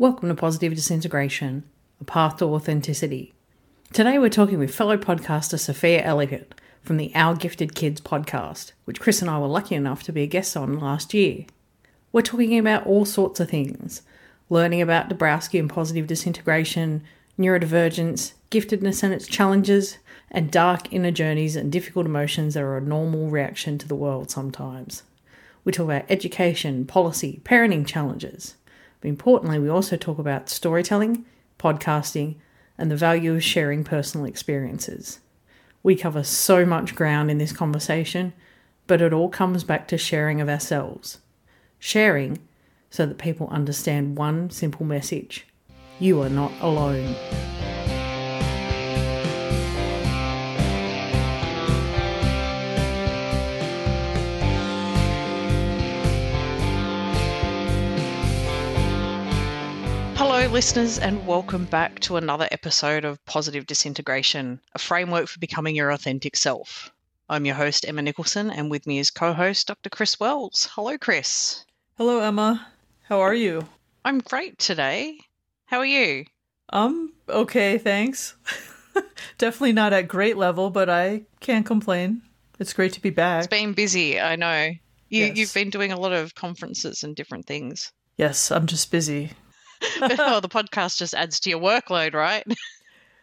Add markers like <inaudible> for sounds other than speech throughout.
Welcome to Positive Disintegration, a path to authenticity. Today we're talking with fellow podcaster Sophia Elliott from the Our Gifted Kids podcast, which Chris and I were lucky enough to be a guest on last year. We're talking about all sorts of things learning about Dabrowski and positive disintegration, neurodivergence, giftedness and its challenges, and dark inner journeys and difficult emotions that are a normal reaction to the world sometimes. We talk about education, policy, parenting challenges. But importantly, we also talk about storytelling, podcasting, and the value of sharing personal experiences. We cover so much ground in this conversation, but it all comes back to sharing of ourselves. Sharing so that people understand one simple message you are not alone. Listeners, and welcome back to another episode of Positive Disintegration, a framework for becoming your authentic self. I'm your host, Emma Nicholson, and with me is co host Dr. Chris Wells. Hello, Chris. Hello, Emma. How are you? I'm great today. How are you? Um, okay, thanks. <laughs> Definitely not at great level, but I can't complain. It's great to be back. It's been busy, I know. You, yes. You've been doing a lot of conferences and different things. Yes, I'm just busy. <laughs> oh, the podcast just adds to your workload, right? <laughs>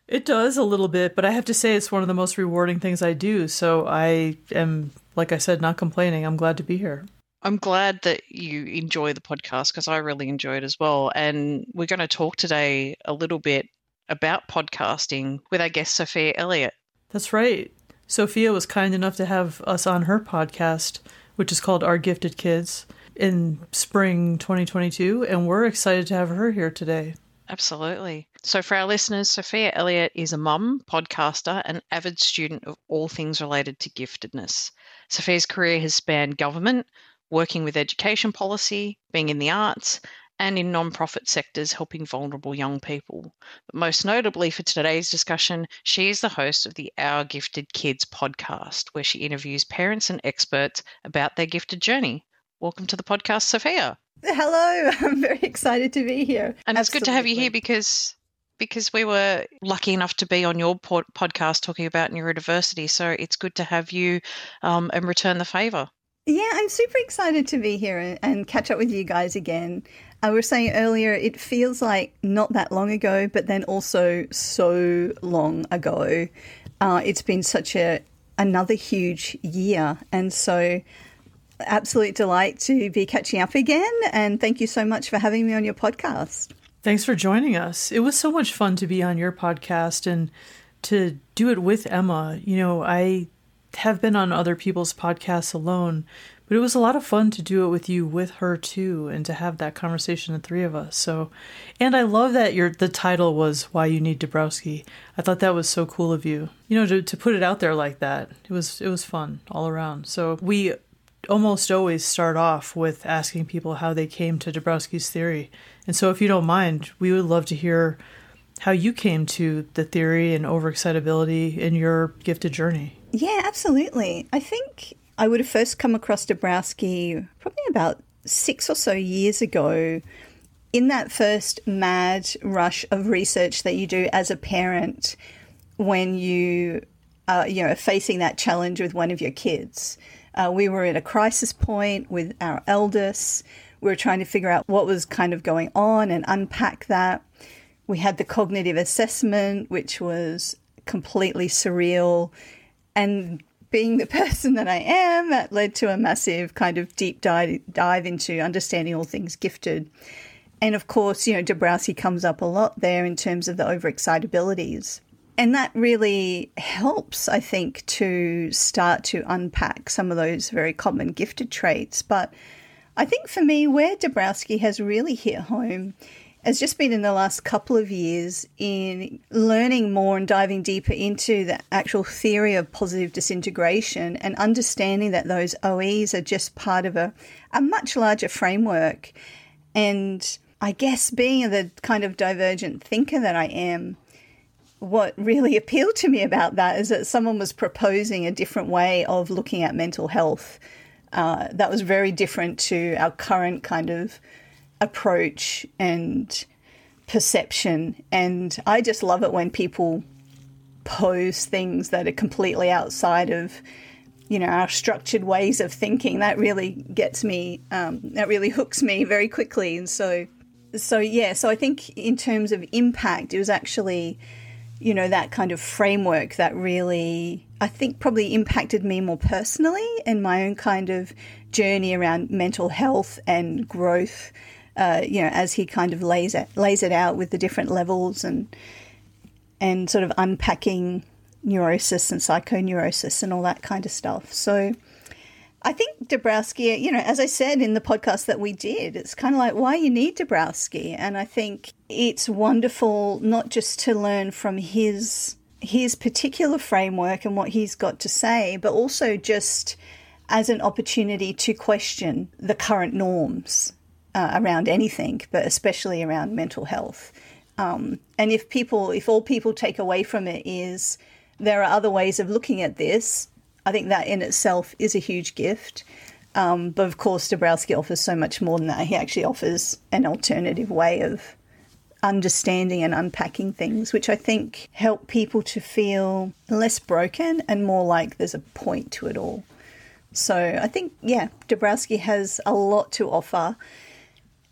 It does a little bit, but I have to say it's one of the most rewarding things I do. So I am, like I said, not complaining. I'm glad to be here. I'm glad that you enjoy the podcast because I really enjoy it as well. And we're going to talk today a little bit about podcasting with our guest, Sophia Elliott. That's right. Sophia was kind enough to have us on her podcast, which is called Our Gifted Kids in spring 2022, and we're excited to have her here today. Absolutely. So, for our listeners, Sophia Elliott is a mum, podcaster, and avid student of all things related to giftedness. Sophia's career has spanned government, working with education policy, being in the arts, and in non-profit sectors helping vulnerable young people. But most notably for today's discussion, she is the host of the Our Gifted Kids podcast, where she interviews parents and experts about their gifted journey. Welcome to the podcast, Sophia. Hello, <laughs> I'm very excited to be here. And Absolutely. it's good to have you here because because we were lucky enough to be on your pod- podcast talking about neurodiversity. So it's good to have you um, and return the favor. Yeah, I'm super excited to be here and, and catch up with you guys again. I was saying earlier, it feels like not that long ago, but then also so long ago. Uh, it's been such a another huge year, and so absolute delight to be catching up again. And thank you so much for having me on your podcast. Thanks for joining us. It was so much fun to be on your podcast and to do it with Emma. You know, I have been on other people's podcasts alone, but it was a lot of fun to do it with you with her too and to have that conversation the three of us. So and I love that your the title was Why You Need Dabrowski. I thought that was so cool of you. You know, to, to put it out there like that. It was it was fun all around. So we almost always start off with asking people how they came to Dabrowski's theory. And so, if you don't mind, we would love to hear how you came to the theory and overexcitability in your gifted journey. Yeah, absolutely. I think I would have first come across Dabrowski probably about six or so years ago in that first mad rush of research that you do as a parent when you uh, you know, facing that challenge with one of your kids. Uh, we were at a crisis point with our eldest. We were trying to figure out what was kind of going on and unpack that. We had the cognitive assessment, which was completely surreal. And being the <laughs> person that I am, that led to a massive kind of deep dive, dive into understanding all things gifted. And of course, you know, Dabrowski comes up a lot there in terms of the overexcitabilities. And that really helps, I think, to start to unpack some of those very common gifted traits. But I think for me, where Dabrowski has really hit home has just been in the last couple of years in learning more and diving deeper into the actual theory of positive disintegration and understanding that those OEs are just part of a, a much larger framework. And I guess being the kind of divergent thinker that I am, what really <laughs> appealed to me about that is that someone was proposing a different way of looking at mental health. Uh, that was very different to our current kind of approach and perception. And I just love it when people pose things that are completely outside of you know our structured ways of thinking that really gets me um, that really hooks me very quickly and so so yeah so i think in terms of impact it was actually you know that kind of framework that really i think probably impacted me more personally in my own kind of journey around mental health and growth uh, you know as he kind of lays it lays it out with the different levels and and sort of unpacking neurosis and psychoneurosis and all that kind of stuff. So I think Dabrowski, you know, as I said in the podcast that we did, it's kind of like why you need Dabrowski. And I think it's wonderful not just to learn from his his particular framework and what he's got to say, but also just as an opportunity to question the current norms uh, around anything, but especially around mental health. Um, and if people, if all people take away from it is there are other ways of looking at this, I think that in itself is a huge gift. Um, but of course, Dabrowski offers so much more than that. He actually offers an alternative way of understanding and unpacking things, which I think help people to feel less broken and more like there's a point to it all. So I think, yeah, Dabrowski has a lot to offer,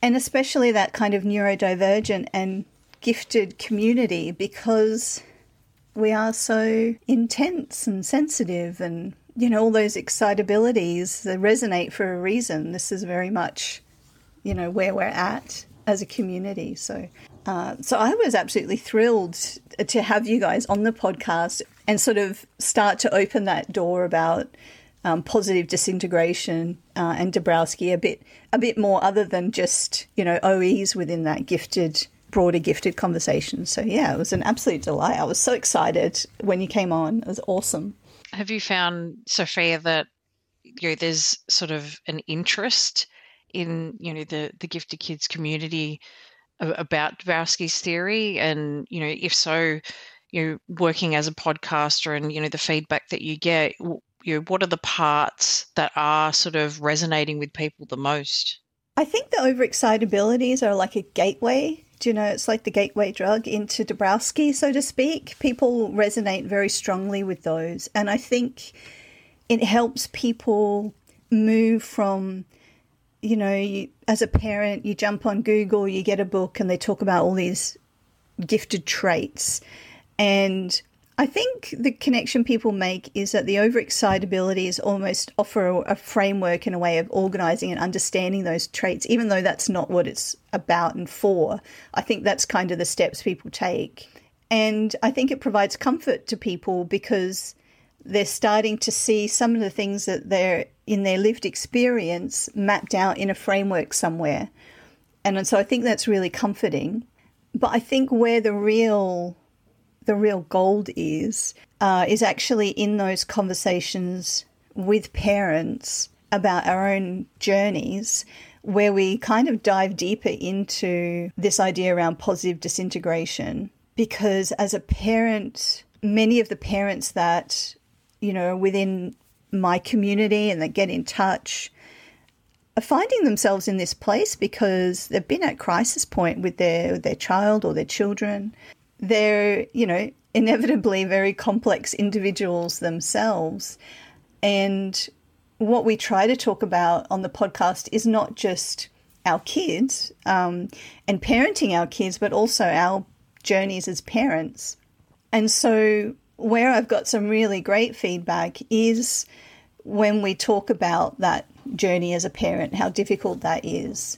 and especially that kind of neurodivergent and gifted community because we are so intense and sensitive and you know all those excitabilities they resonate for a reason. This is very much you know where we're at as a community. So uh, so I was absolutely thrilled to have you guys on the podcast and sort of start to open that door about um, positive disintegration uh, and Dabrowski a bit a bit more other than just you know OEs within that gifted broader gifted conversation. So yeah, it was an absolute delight. I was so excited when you came on. It was awesome. Have you found, Sophia, that you know there's sort of an interest in you know the the gifted kids community about Dabrowski's theory, and you know if so, you know working as a podcaster and you know the feedback that you get, you know what are the parts that are sort of resonating with people the most? I think the overexcitabilities are like a gateway you know, it's like the gateway drug into Dabrowski, so to speak. People resonate very strongly with those. And I think it helps people move from, you know, you, as a parent, you jump on Google, you get a book, and they talk about all these gifted traits. And I think the connection people make is that the overexcitability is almost offer a, a, framework and a way of organizing and understanding those traits, even though that's not what it's about and for. I think that's kind of the steps people take. And I think it provides comfort to people because they're starting to see some of the things that they're in their lived experience mapped out in a framework somewhere. And so I think that's really comforting. But I think where the real the real gold is, uh, is actually in those conversations with parents about our own journeys where we kind of dive deeper into this idea around positive disintegration. Because as a parent, many of the parents that, you know, within my community and that get in touch are finding themselves in this place because they've been at crisis point with their with their child or their children they're, you know, inevitably very complex individuals themselves. And what we try to talk about on the podcast is not just our kids um, and parenting our kids, but also our journeys as parents. And so, where I've got some really great feedback is when we talk about that journey as a parent, how difficult that is.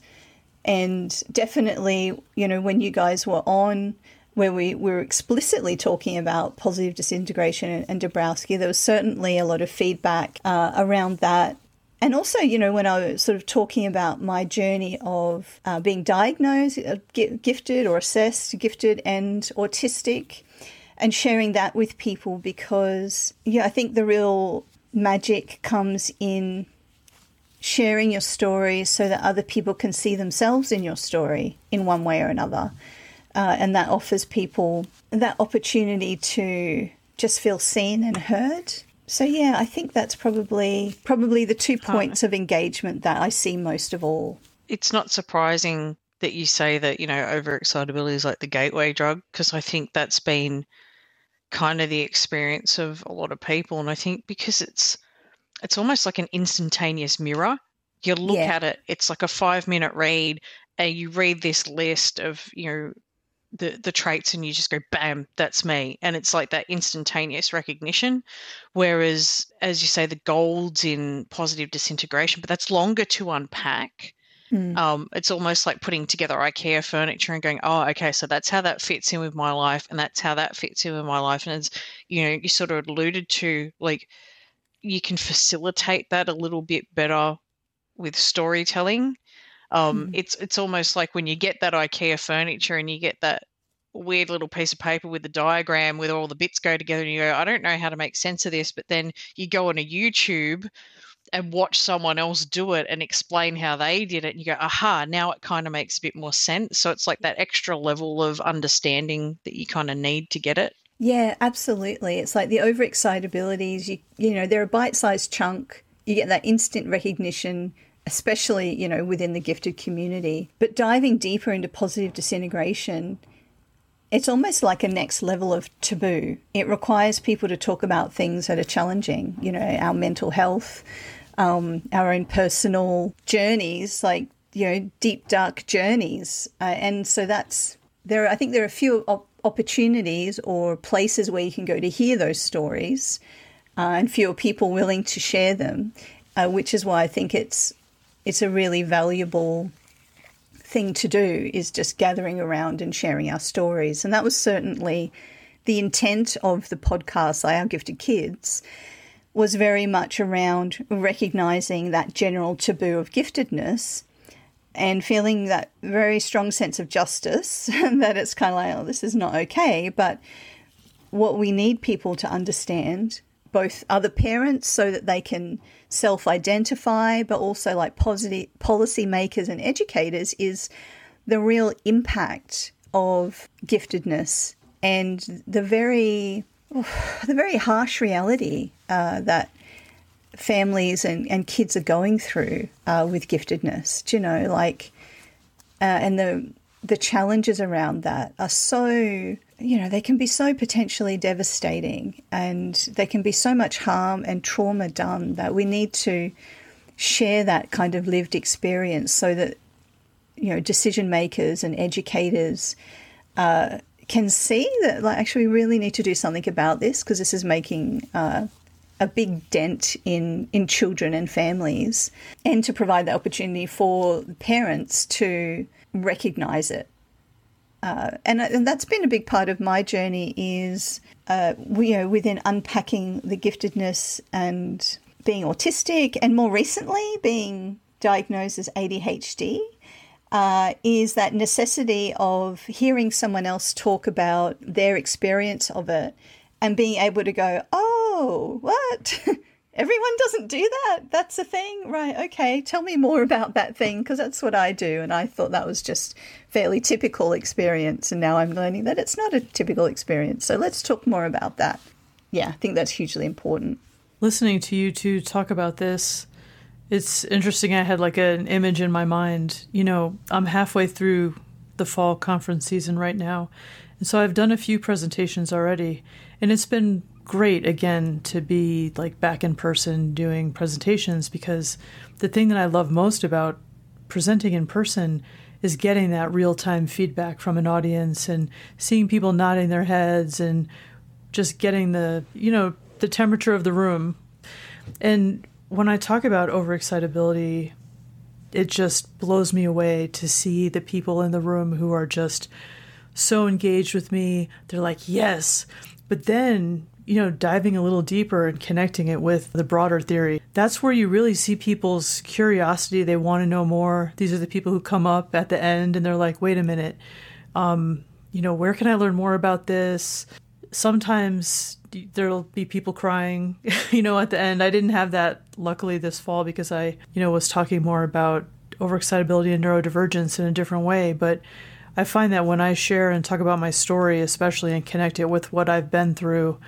And definitely, you know, when you guys were on, where we were explicitly talking about positive disintegration and, and Dabrowski, there was certainly a lot of feedback uh, around that. And also, you know, when I was sort of talking about my journey of uh, being diagnosed, uh, gifted or assessed, gifted and autistic, and sharing that with people because, yeah, I think the real magic comes in sharing your story so that other people can see themselves in your story in one way or another uh, and that offers people that opportunity to just feel seen and heard. So yeah, I think that's probably probably the two points of engagement that I see most of all. It's not surprising that you say that, you know, overexcitability is like the gateway drug, because I think that's been kind of the experience of a lot of people. And I think because it's it's almost like an instantaneous mirror. You look Yeah. at it, it's like a five minute read, and you read this list of, you know, the the traits and you just go bam that's me. And it's like that instantaneous recognition. Whereas as you say the gold's in positive disintegration but that's longer to unpack. Mm. um, it's almost like putting together ikea furniture and going oh okay so that's how that fits in with my life and that's how that fits in with my life. And it's you know you sort of alluded to like you can facilitate that a little bit better with storytelling um, Mhm. it's it's almost like when you get that IKEA furniture and you get that weird little piece of paper with the diagram with all the bits go together and you go, I don't know how to make sense of this, but then you go on a YouTube and watch someone else do it and explain how they did it and you go, aha, now it kind of makes a bit more sense. So it's like that extra level of understanding that you kind of need to get it. Yeah, absolutely. It's like the overexcitabilities. You you know, they're a bite-sized chunk. You get that instant recognition, especially you know within the gifted community. But diving deeper into positive disintegration, it's almost like a next level of taboo. It requires people to talk about things that are challenging. You know, our mental health, um, our own personal journeys, like you know, deep dark journeys, uh, and so that's there. Are, I think there are a few op- opportunities or places where you can go to hear those stories, uh, and fewer people willing to share them, uh, which is why I think it's it's a really valuable thing to do is just gathering around and sharing our stories. And that was certainly the intent of the podcast, like Our Gifted Kids, was very much around recognizing that general taboo of giftedness and feeling that very strong sense of justice <laughs> that it's kind of like, oh, this is not okay. But what we need people to understand, both other parents so that they can self identify, but also like positive policy makers and educators, is the real impact of giftedness and the very the very harsh reality uh, that families and, and kids are going through uh, with giftedness. Do you know, like, uh, and the the challenges around that are so you know they can be so potentially devastating and there can be so much harm and trauma done that we need to share that kind of lived experience so that you know decision makers and educators uh, can see that like actually we really need to do something about this because this is making uh, a big dent in in children and families and to provide the opportunity for parents to recognize it. Uh, and, and that's been a big part of my journey is uh, you know within unpacking the giftedness and being autistic and more recently being diagnosed as ADHD uh, is that necessity of hearing someone else talk about their experience of it and being able to go, oh, Oh, what? <laughs> Everyone doesn't do that. That's a thing. Right. Okay. Tell me more about that thing because that's what I do. And I thought that was just fairly typical experience. And now I'm learning that it's not a typical experience. So let's talk more about that. Yeah, I think that's hugely important. Listening to you two talk about this, it's interesting. I had like an image in my mind. You know, I'm halfway through the fall conference season right now. And so I've done a few presentations already. And it's been great again to be like back in person doing presentations because the thing that I love most about presenting in person is getting that real time feedback from an audience and seeing people nodding their heads and just getting the, you know, the temperature of the room. And when I talk about overexcitability, it just blows me away to see the people in the room who are just so engaged with me. They're like, yes. But then, you know, diving a little deeper and connecting it with the broader theory, that's where you really see people's curiosity. They want to know more. These are the people who come up at the end and they're like, wait a minute, um, you know, where can I learn more about this? Sometimes there'll be people crying, <laughs> you know, at the end. I didn't have that luckily this fall because I, you know, was talking more about overexcitability and neurodivergence in a different way. But I find that when I share and talk about my story, especially and connect it with what I've been through,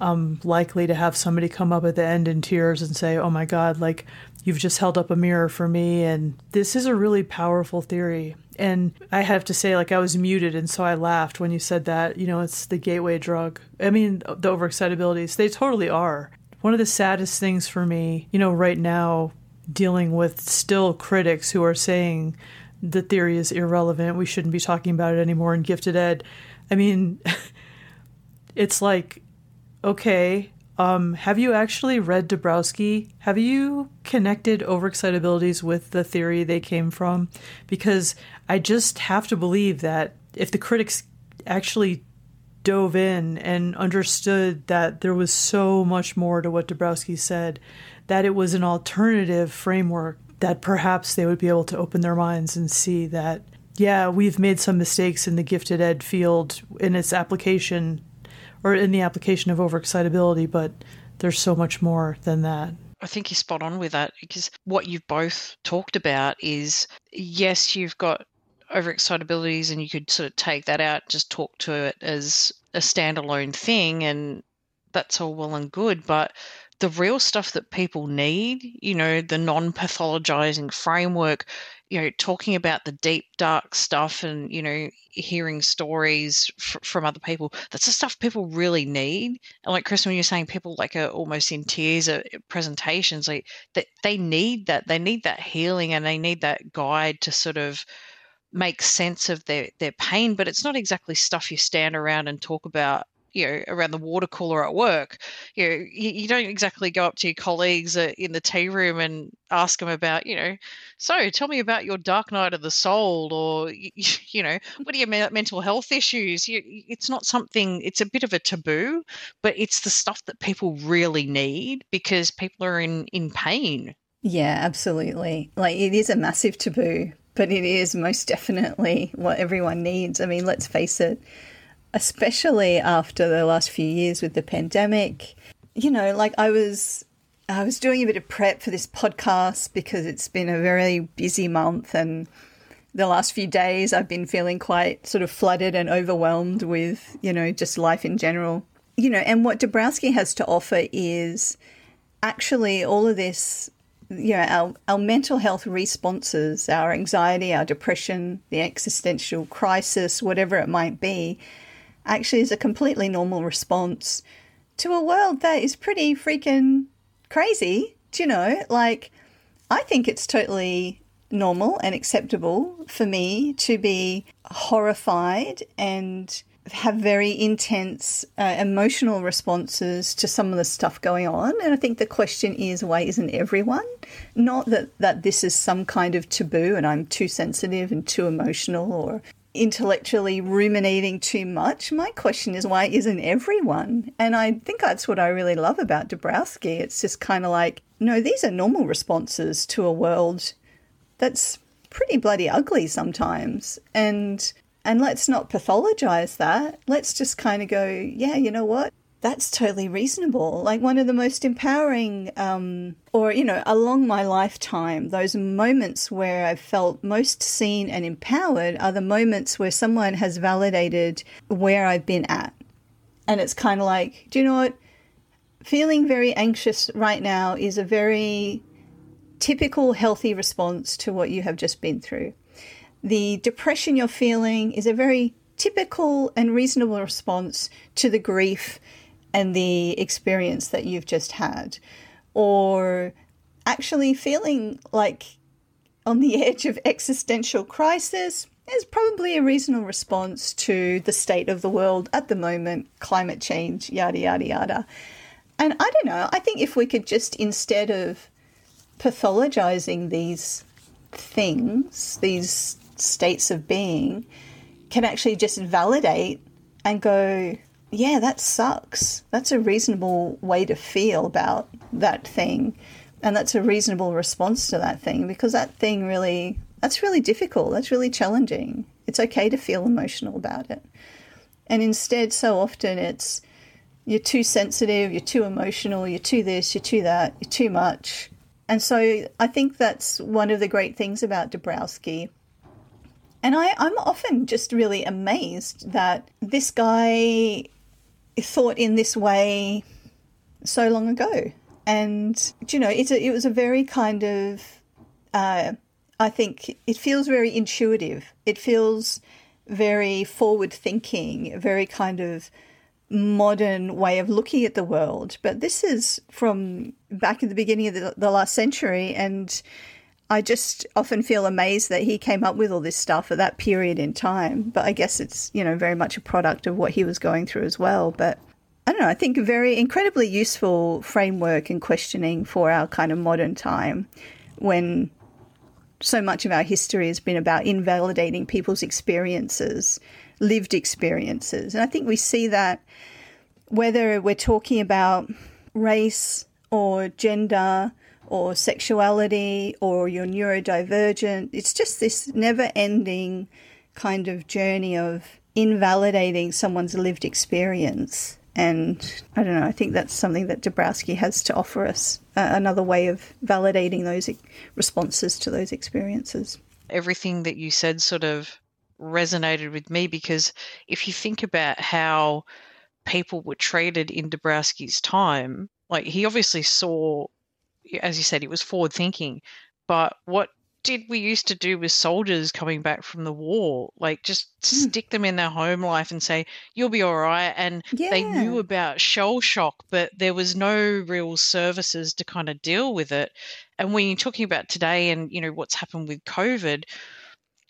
I'm likely to have somebody come up at the end in tears and say, Oh my God, like you've just held up a mirror for me. And this is a really powerful theory. And I have to say, like, I was muted, and so I laughed when you said that. You know, it's the gateway drug. I mean, the overexcitabilities, they totally are. One of the saddest things for me, you know, right now, dealing with still critics who are saying the theory is irrelevant, we shouldn't be talking about it anymore in gifted ed. I mean, <laughs> it's like, okay, um, have you actually read Dabrowski? Have you connected overexcitabilities with the theory they came from? Because I just have to believe that if the critics actually dove in and understood that there was so much more to what Dabrowski said, that it was an alternative framework, that perhaps they would be able to open their minds and see that, yeah, we've made some mistakes in the gifted ed field in its application or in the application of overexcitability, but there's so much more than that. I think you're spot on with that because what you've both talked about is yes, you've got overexcitabilities and you could sort of take that out, just talk to it as a standalone thing, and that's all well and good. But the real stuff that people need, you know, the non pathologizing framework, you know, talking about the deep, dark stuff and, you know, hearing stories from other people, that's the stuff people really need. And like Chris, when you're saying people like are almost in tears at presentations, like that they need that, they need that healing and they need that guide to sort of make sense of their, their pain, but it's not exactly stuff you stand around and talk about you know around the water cooler at work you know you, you don't exactly go up to your colleagues in the tea room and ask them about you know so tell me about your dark night of the soul or you, <laughs> you know what are your mental health issues? You, it's not something it's a bit of a taboo but it's the stuff that people really need because people are in in pain. Yeah absolutely. Like it is a massive taboo but it is most definitely what everyone needs. I mean let's face it especially after the last few years with the pandemic. You know, like I was I was doing a bit of prep for this podcast because it's been a very busy month and the last few days I've been feeling quite sort of flooded and overwhelmed with, you know, just life in general. You know, and what Dabrowski has to offer is actually all of this you know, our, our mental health responses, our anxiety, our depression, the existential crisis, whatever it might be, actually is a completely normal response to a world that is pretty freaking crazy. Do you know? Like, I think it's totally normal and acceptable for me to be horrified and have very intense uh, emotional responses to some of the stuff going on and i think the question is why isn't everyone not that that this is some kind of taboo and i'm too sensitive and too emotional or intellectually ruminating too much. My question is, why isn't everyone? And I think that's what I really love about Dabrowski. It's just kind of like, no, these are normal responses to a world that's pretty bloody ugly sometimes. And and let's not pathologize that. Let's just kind of go, yeah, you know what? That's totally reasonable. Like one of the most empowering, um, or, you know, along my lifetime, those moments where I've felt most seen and empowered are the moments where someone has validated where I've been at. And it's kind of like, do you know what? Feeling very anxious right now is a very typical healthy response to what you have just been through. The depression you're feeling is a very typical and reasonable response to the grief and the experience that you've just had, or actually feeling like on the <laughs> edge of existential crisis is probably a reasonable response to the state of the world at the moment, climate change, yada, yada, yada. And I don't know, I think if we could just, instead of pathologizing these things, these states of being, can actually just validate and go, yeah, that sucks. That's a reasonable way to feel about that thing. And that's a reasonable response to that thing because that thing really, that's really difficult. That's really challenging. It's okay to feel emotional about it. And instead, so often it's you're too sensitive, you're too emotional, you're too this, you're too that, you're too much. And so I think that's one of the great things about Dabrowski. And I, I'm often just really amazed that this guy thought in this way so long ago. And, you know, it's a, it was a very kind of, uh, I think it feels very intuitive. It feels very forward thinking, very kind of modern way of looking at the world. But this is from back in the beginning of the, the last century. And I just often feel amazed that he came up with all this stuff at that period in time. But I guess it's, you know, very much a product of what he was going through as well. But I don't know, I think a very incredibly useful framework and questioning for our kind of modern time when so much of our history has been about invalidating people's experiences, lived experiences. And I think we see that whether we're talking about race or gender or sexuality or you're neurodivergent, it's just this never ending kind of journey of invalidating someone's lived experience and I don't know, I think that's something that Dabrowski has to offer us uh, another way of validating those responses to those experiences. Everything that you said sort of resonated with me because if you think about how people were treated in Dabrowski's time, like he obviously saw, as you said, it was forward thinking, but what did we used to do with soldiers coming back from the war? Like just mm. stick them in their home life and say, you'll be all right. And yeah. they knew about shell shock, but there was no real services to kind of deal with it. And when you're talking about today and, you know, what's happened with COVID,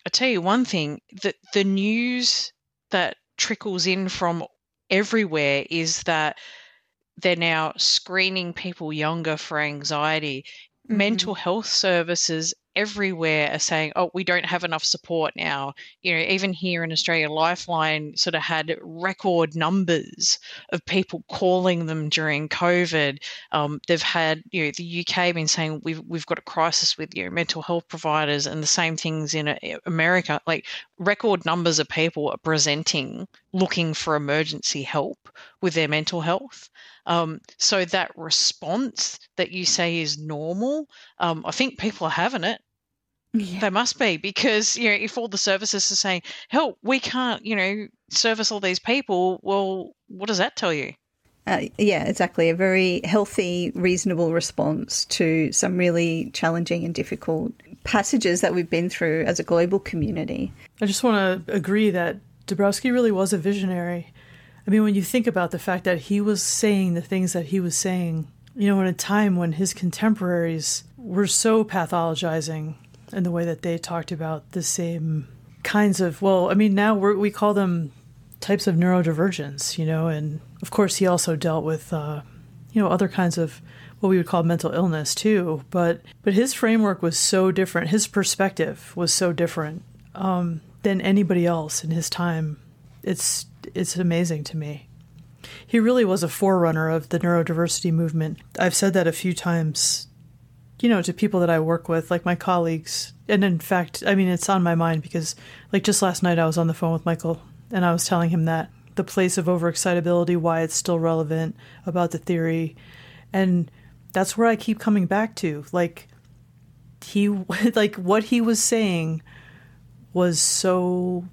I tell you one thing that the news that trickles in from everywhere is that they're now screening people younger for anxiety. Mm-hmm. Mental health services everywhere are saying, oh, we don't have enough support now. You know, even here in Australia, Lifeline sort of had record numbers of people calling them during COVID. Um, they've had, you know, the UK been saying we've we've got a crisis with you know, mental health providers, and the same things in uh, America. Like record numbers of people are presenting looking for emergency help with their mental health. Um, so that response that you say is normal, um, I think people are having it. Yeah. They must be because you know if all the services are saying, "Help, we can't," you know, service all these people. Well, what does that tell you? Uh, yeah, exactly. A very healthy, reasonable response to some really challenging and difficult passages that we've been through as a global community. I just want to agree that Dabrowski really was a visionary. I mean, when you think about the fact that he was saying the things that he was saying, you know, in a time when his contemporaries were so pathologizing in the way that they talked about the same kinds of, well, I mean, now we call them types of neurodivergence, you know, and of course he also dealt with, uh, you know, other kinds of what we would call mental illness too. But but his framework was so different. His perspective was so different um, than anybody else in his time. It's it's amazing to me. He really was a forerunner of the neurodiversity movement. I've said that a few times, you know, to people that I work with, like my colleagues. And in fact, I mean, it's on my mind because, like, just last night I was on the phone with Michael and I was telling him that the place of overexcitability, why it's still relevant, about the theory. And that's where I keep coming back to. Like, he, <laughs> like, what he was saying was so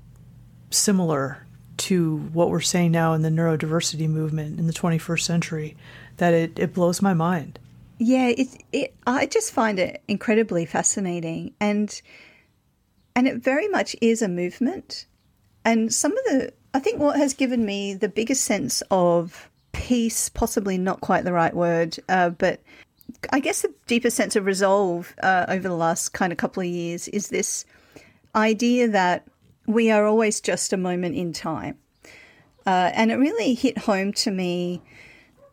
similar to what we're saying now in the neurodiversity movement in the 21st century that it, it blows my mind. Yeah, it, it, I just find it incredibly fascinating. And, and it very much is a movement. And some of the, I think what has given me the biggest sense of peace, possibly not quite the right word, uh, but I guess a deeper sense of resolve uh, over the last kind of couple of years is this idea that we are always just a moment in time. Uh, and it really hit home to me,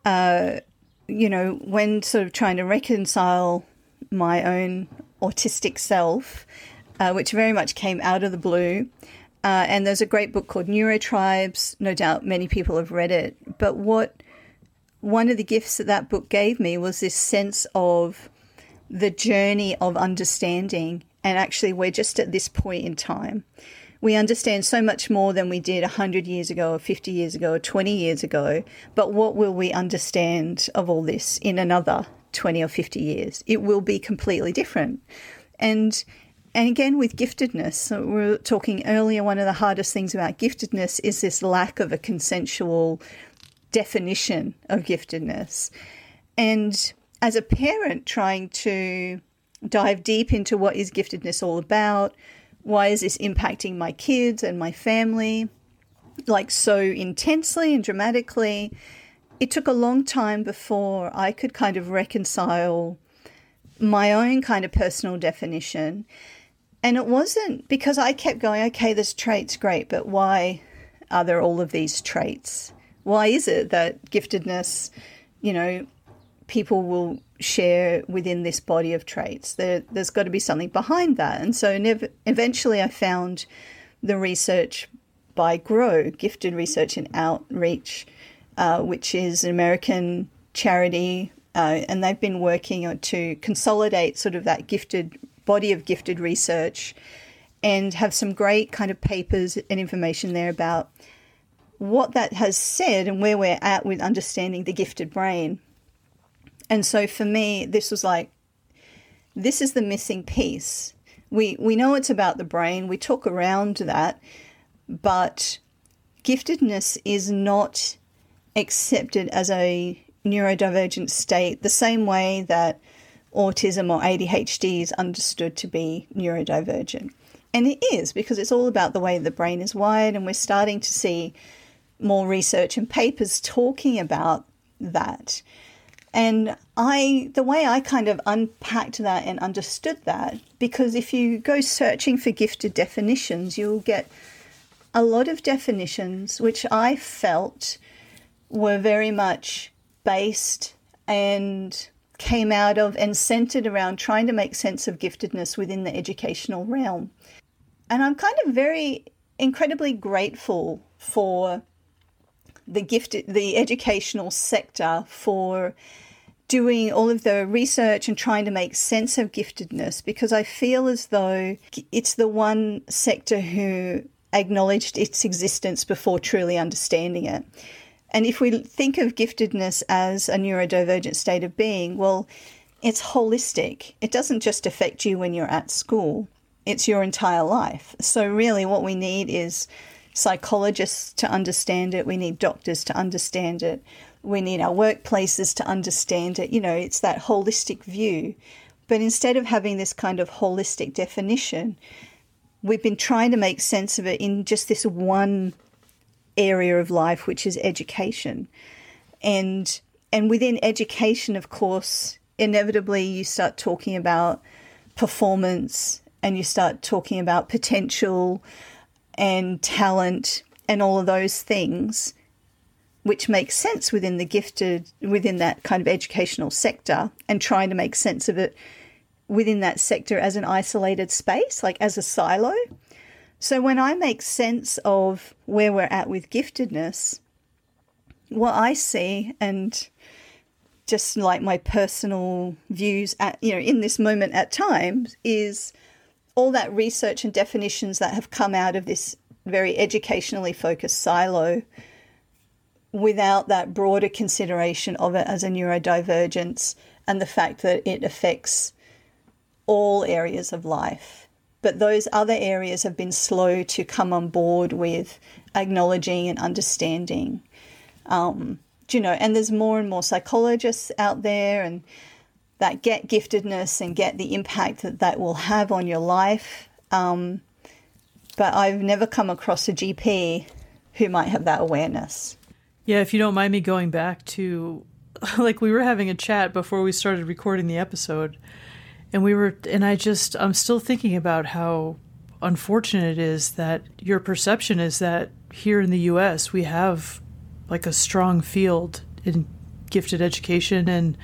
uh, you know, when sort of trying to reconcile my own autistic self, uh, which very much came out of the blue. Uh, and there's a great book called Neurotribes. No doubt many people have read it. But what one of the gifts that that book gave me was this sense of the journey of understanding. And actually, we're just at this point in time we understand so much more than we did 100 years ago or 50 years ago or 20 years ago. But what will we understand of all this in another 20 or 50 years? It will be completely different. And and again with giftedness, so we were talking earlier, one of the hardest things about giftedness is this lack of a consensual definition of giftedness. And as a parent trying to dive deep into what is giftedness all about, why is this impacting my kids and my family like so intensely and dramatically, it took a long time before I could kind of reconcile my own kind of personal definition. And it wasn't because I kept going, okay, this trait's great, but why are there all of these traits? Why is it that giftedness, you know, people will share within this body of traits? There, has got to be something behind that. And so never, eventually I found the research by GRO, Gifted Research and Outreach, uh, which is an American charity. Uh, and they've been working to consolidate sort of that gifted body of gifted research and have some great kind of papers and information there about what that has said and where we're at with understanding the gifted brain. And so for me, this was like, this is the missing piece. We, we know it's about the brain, we talk around that, but giftedness is not accepted as a neurodivergent state the same way that autism or ADHD is understood to be neurodivergent. And it is because it's all about the way the brain is wired, and we're starting to see more research and papers talking about that. And I, the way I kind of unpacked that and understood that, because if you go searching for gifted definitions, you'll get a lot of definitions which I felt were very much based and came out of and centered around trying to make sense of giftedness within the educational realm. And I'm kind of very incredibly grateful for the gifted the educational sector for doing all of the research and trying to make sense of giftedness because I feel as though it's the one sector who acknowledged its existence before truly understanding it. And if we think of giftedness as a neurodivergent state of being, well, it's holistic. It doesn't just affect you when you're at school, it's your entire life. So, really, what we need is psychologists to understand it, we need doctors to understand it, we need our workplaces to understand it. You know, it's that holistic view. But instead of having this kind of holistic definition, we've been trying to make sense of it in just this one area of life, which is education. And and within education, of course, inevitably you start talking about performance and you start talking about potential and talent and all of those things which makes sense within the gifted within that kind of educational sector and trying to make sense of it within that sector as an isolated space, like as a silo. So when I make sense of where we're at with giftedness, what I see and just like my personal views at you know in this moment at times is all that research and definitions that have come out of this very educationally focused silo without that broader consideration of it as a neurodivergence and the fact that it affects all areas of life. But those other areas have been slow to come on board with acknowledging and understanding. Um, you know, and there's more and more psychologists out there and that get giftedness and get the impact that that will have on your life. Um, but I've never come across a GP who might have that awareness. Yeah, if you don't mind me going back to <laughs> like we were having a chat before we started recording the episode and we were and i just i'm still thinking about how unfortunate it is that your perception is that here in the us we have like a strong field in gifted education and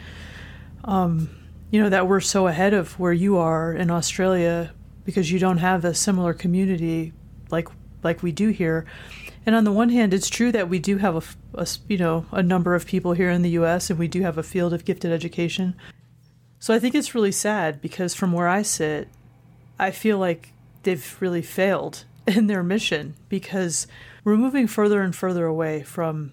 um, you know that we're so ahead of where you are in australia because you don't have a similar community like like we do here. And on the one hand it's true that we do have a, a you know a number of people here in the us and we do have a field of gifted education so I think it's really sad because from where I sit, I feel like they've really failed <laughs> in their mission because we're moving further and further away from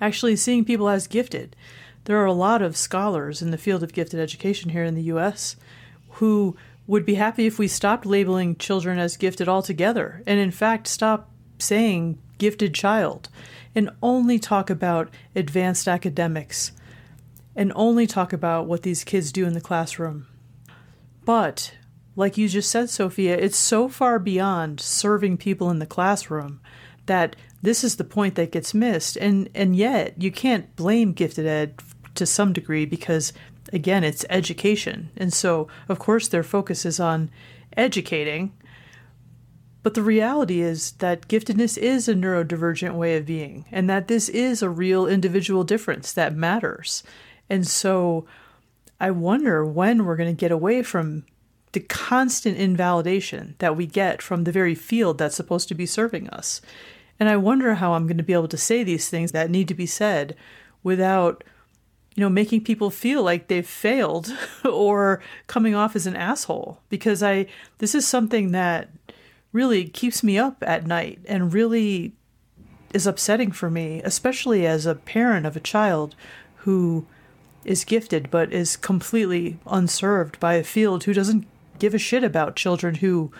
actually seeing people as gifted. There are a lot of scholars in the field of gifted education here in the US who would be happy if we stopped labeling children as gifted altogether and in fact stop saying gifted child and only talk about advanced academics and only talk about what these kids do in the classroom. But, like you just said, Sophia, it's so far beyond serving people in the classroom that this is the point that gets missed. And, and yet, you can't blame gifted ed to some degree because, again, it's education. And so, of course, their focus is on educating but the reality is that giftedness is a neurodivergent way of being, and that this is a real individual difference that matters. And so I wonder when we're going to get away from the constant invalidation that we get from the very field that's supposed to be serving us. And I wonder how I'm going to be able to say these things that need to be said without you know making people feel like they've failed <laughs> or coming off as an asshole because I this is something that really keeps me up at night and really is upsetting for me, especially as a parent of a child who is gifted but is completely unserved by a field who doesn't give a shit about children who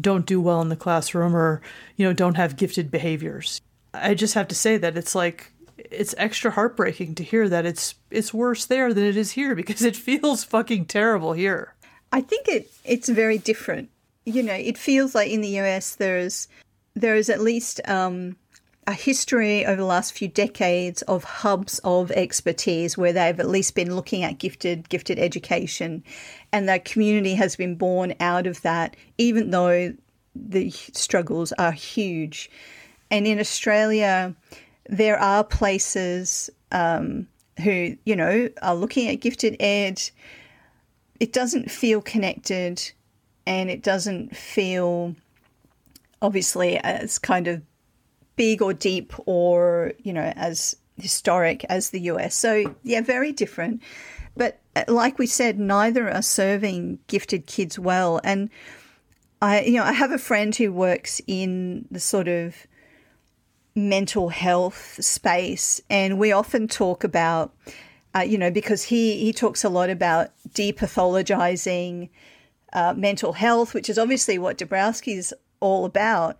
don't do well in the classroom or you know don't have gifted behaviors. I just have to say that it's like it's extra heartbreaking to hear that it's it's worse there than it is here <laughs> because it feels fucking terrible here. I think it it's very different you know, it feels like in the US there's there is at least um, a history over the last few decades of hubs of expertise where they've at least been looking at gifted gifted education, and that community has been born out of that, even though the struggles are huge. And in Australia, there are places um, who you know are looking at gifted ed. It doesn't feel connected and it doesn't feel obviously as kind of big or deep or you know as historic as the US. So yeah, very different. But uh, like we said, neither are serving gifted kids well. And I, you know, I have a friend who works in the sort of mental health space, and we often talk about, uh, you know, because he he talks a lot about depathologizing uh, mental health, which is obviously what Dabrowski is all about.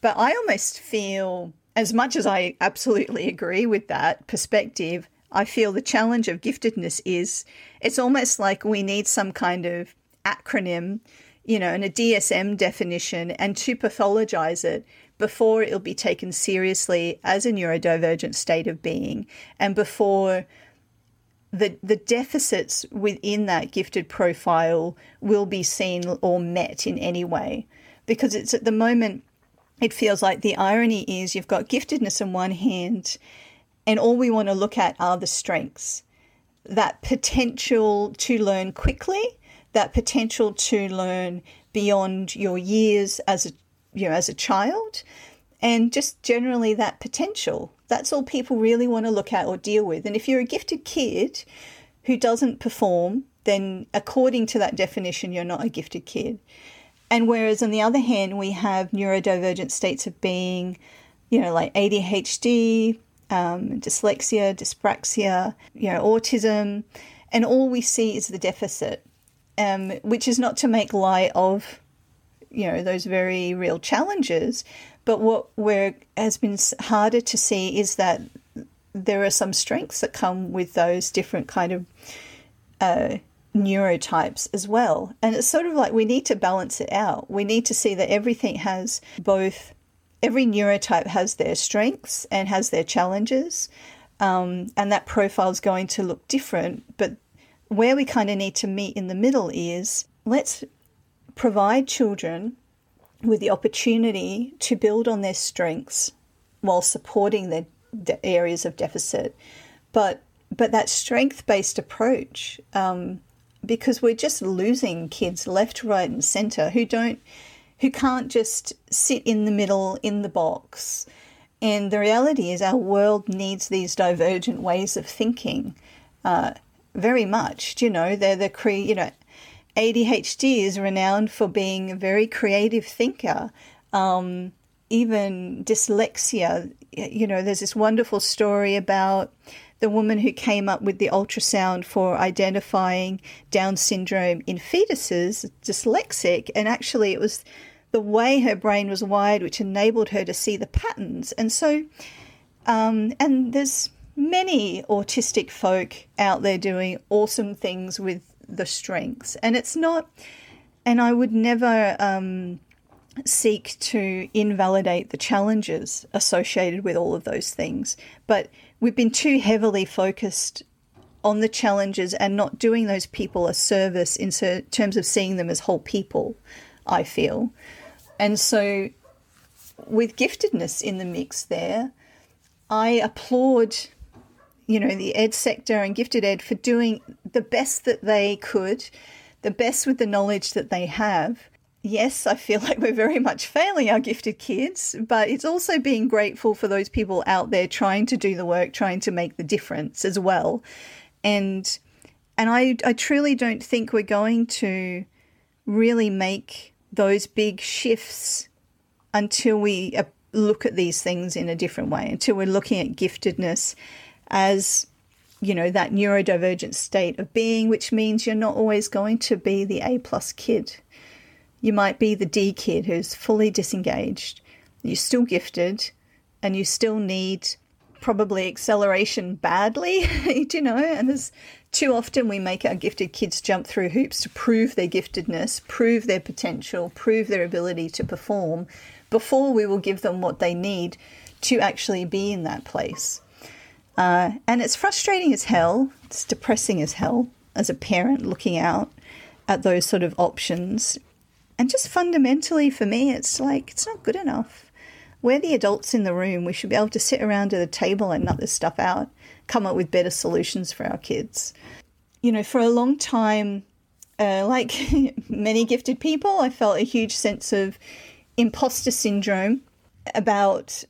But I almost feel, as much as I absolutely agree with that perspective, I feel the challenge of giftedness is it's almost like we need some kind of acronym, you know, and a DSM definition and to pathologize it before it'll be taken seriously as a neurodivergent state of being and before the the deficits within that gifted profile will be seen or met in any way. Because it's at the moment it feels like the irony is you've got giftedness in one hand and all we want to look at are the strengths that potential to learn quickly that potential to learn beyond your years as a you know as a child and just generally that potential that's all people really want to look at or deal with. And if you're a gifted kid who doesn't perform, then according to that definition, you're not a gifted kid. And whereas on the other hand, we have neurodivergent states of being, you know, like ADHD, um, dyslexia, dyspraxia, you know, autism, and all we see is the deficit, um, which is not to make light of, you know, those very real challenges, but what where has been harder to see is that there are some strengths that come with those different kind of uh, neurotypes as well. And it's sort of like we need to balance it out. We need to see that everything has both, every neurotype has their strengths and has their challenges. Um, and that profile is going to look different. But where we kind of need to meet in the middle is let's provide children with the opportunity to build on their strengths while supporting their de- areas of deficit. But but that strength based approach, um, because we're just losing kids left, right, and center who don't who can't just sit in the middle in the box. And the reality is, our world needs these divergent ways of thinking uh, very much. You know, they're the cre- you know ADHD is renowned for being a very creative thinker. Um, even dyslexia, you know, there's this wonderful story about the woman who came up with the ultrasound for identifying Down syndrome in fetuses, dyslexic, and actually it was the way her brain was wired, which enabled her to see the patterns. And so, um, and there's many autistic folk out there doing awesome things with the strengths. And it's not, and I would never um, seek to invalidate the challenges associated with all of those things. But we've been too heavily focused on the challenges and not doing those people a service in terms of seeing them as whole people, I feel. And so, with giftedness in the mix there, I applaud, you know, the ed sector and gifted ed for doing the best that they could, the best with the knowledge that they have. Yes, I feel <laughs> like we're very much failing our gifted kids, but it's also being grateful for those people out there trying to do the work, trying to make the difference as well. And and I I truly don't think we're going to really make those big shifts until we uh, look at these things in a different way, until we're looking at giftedness as, you know, that neurodivergent state of being, which means you're not always going to be the A plus kid. You might be the D kid who's fully disengaged. You're still gifted and you still need probably acceleration badly, <laughs> you know, and there's too often we make our gifted kids jump through hoops to prove their giftedness, prove their potential, prove their ability to perform before we will give them what they need to actually be in that place. Uh, and it's frustrating as hell, it's depressing as hell as a parent looking out at those sort of options. And just fundamentally for me, it's like, it's not good enough. We're the adults in the room. We should be able to sit around at a table and nut this stuff out come up with better solutions for our kids. You know, for a long time, uh, <laughs> like many gifted people, I felt a huge sense of imposter syndrome about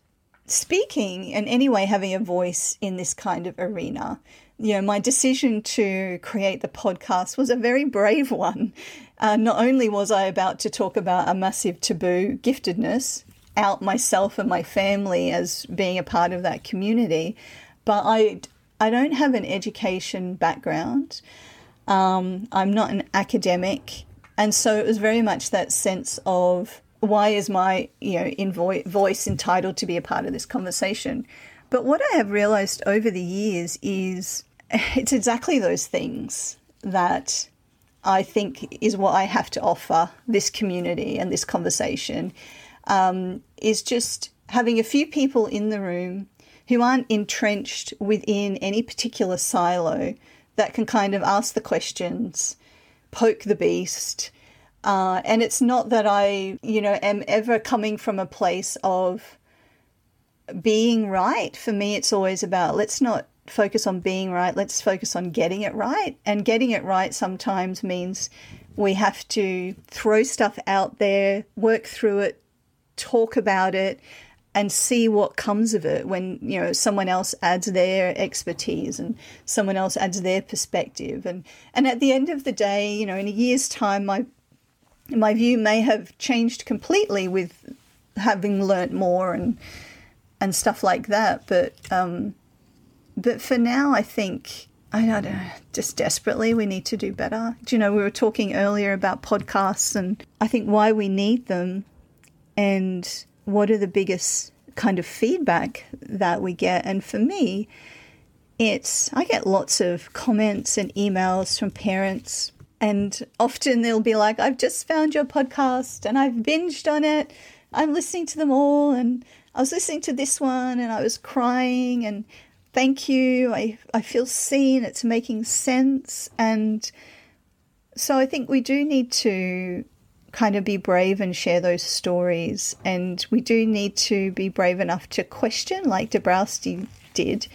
speaking and anyway having a voice in this kind of arena. You know, my decision to create the podcast was a very brave <laughs> one. Uh, not only was I about to talk about a massive taboo giftedness, out myself and my family as being a part of that community, but I I don't have an education background. Um, I'm not an academic, and so it was very much that sense of why is my you know invo- voice entitled to be a part of this conversation? But what I have realized over the years is <laughs> it's exactly those things that I think is what I have to offer this community and this conversation um, is just having a few people in the room who aren't entrenched within any particular silo that can kind of ask the questions, poke the beast. Uh, and it's not that I, you know, am ever coming from a place of being right. For me, it's always about let's not focus on being right, let's focus on getting it right. And getting it right sometimes means we have to throw stuff out there, work through it, talk about it, and see what comes of it when you know someone else adds their expertise and someone else adds their perspective and and at the end of the day you know in a year's time my my view may have changed completely with having learnt more and and stuff like that but um but for now I think I don't know, just desperately we need to do better. Do you know, we were talking earlier about podcasts and I think why we need them and what are the biggest kind of feedback that we get? And for me, it's I get lots of comments and emails from parents, and often they'll be like, I've just found your podcast and I've binged on it. I'm listening to them all, and I was listening to this one and I was crying, and thank you. I, I feel seen, it's making sense. And so I think we do need to kind of be brave and share those stories. And we do need to be brave enough to question, like Dabrowski did,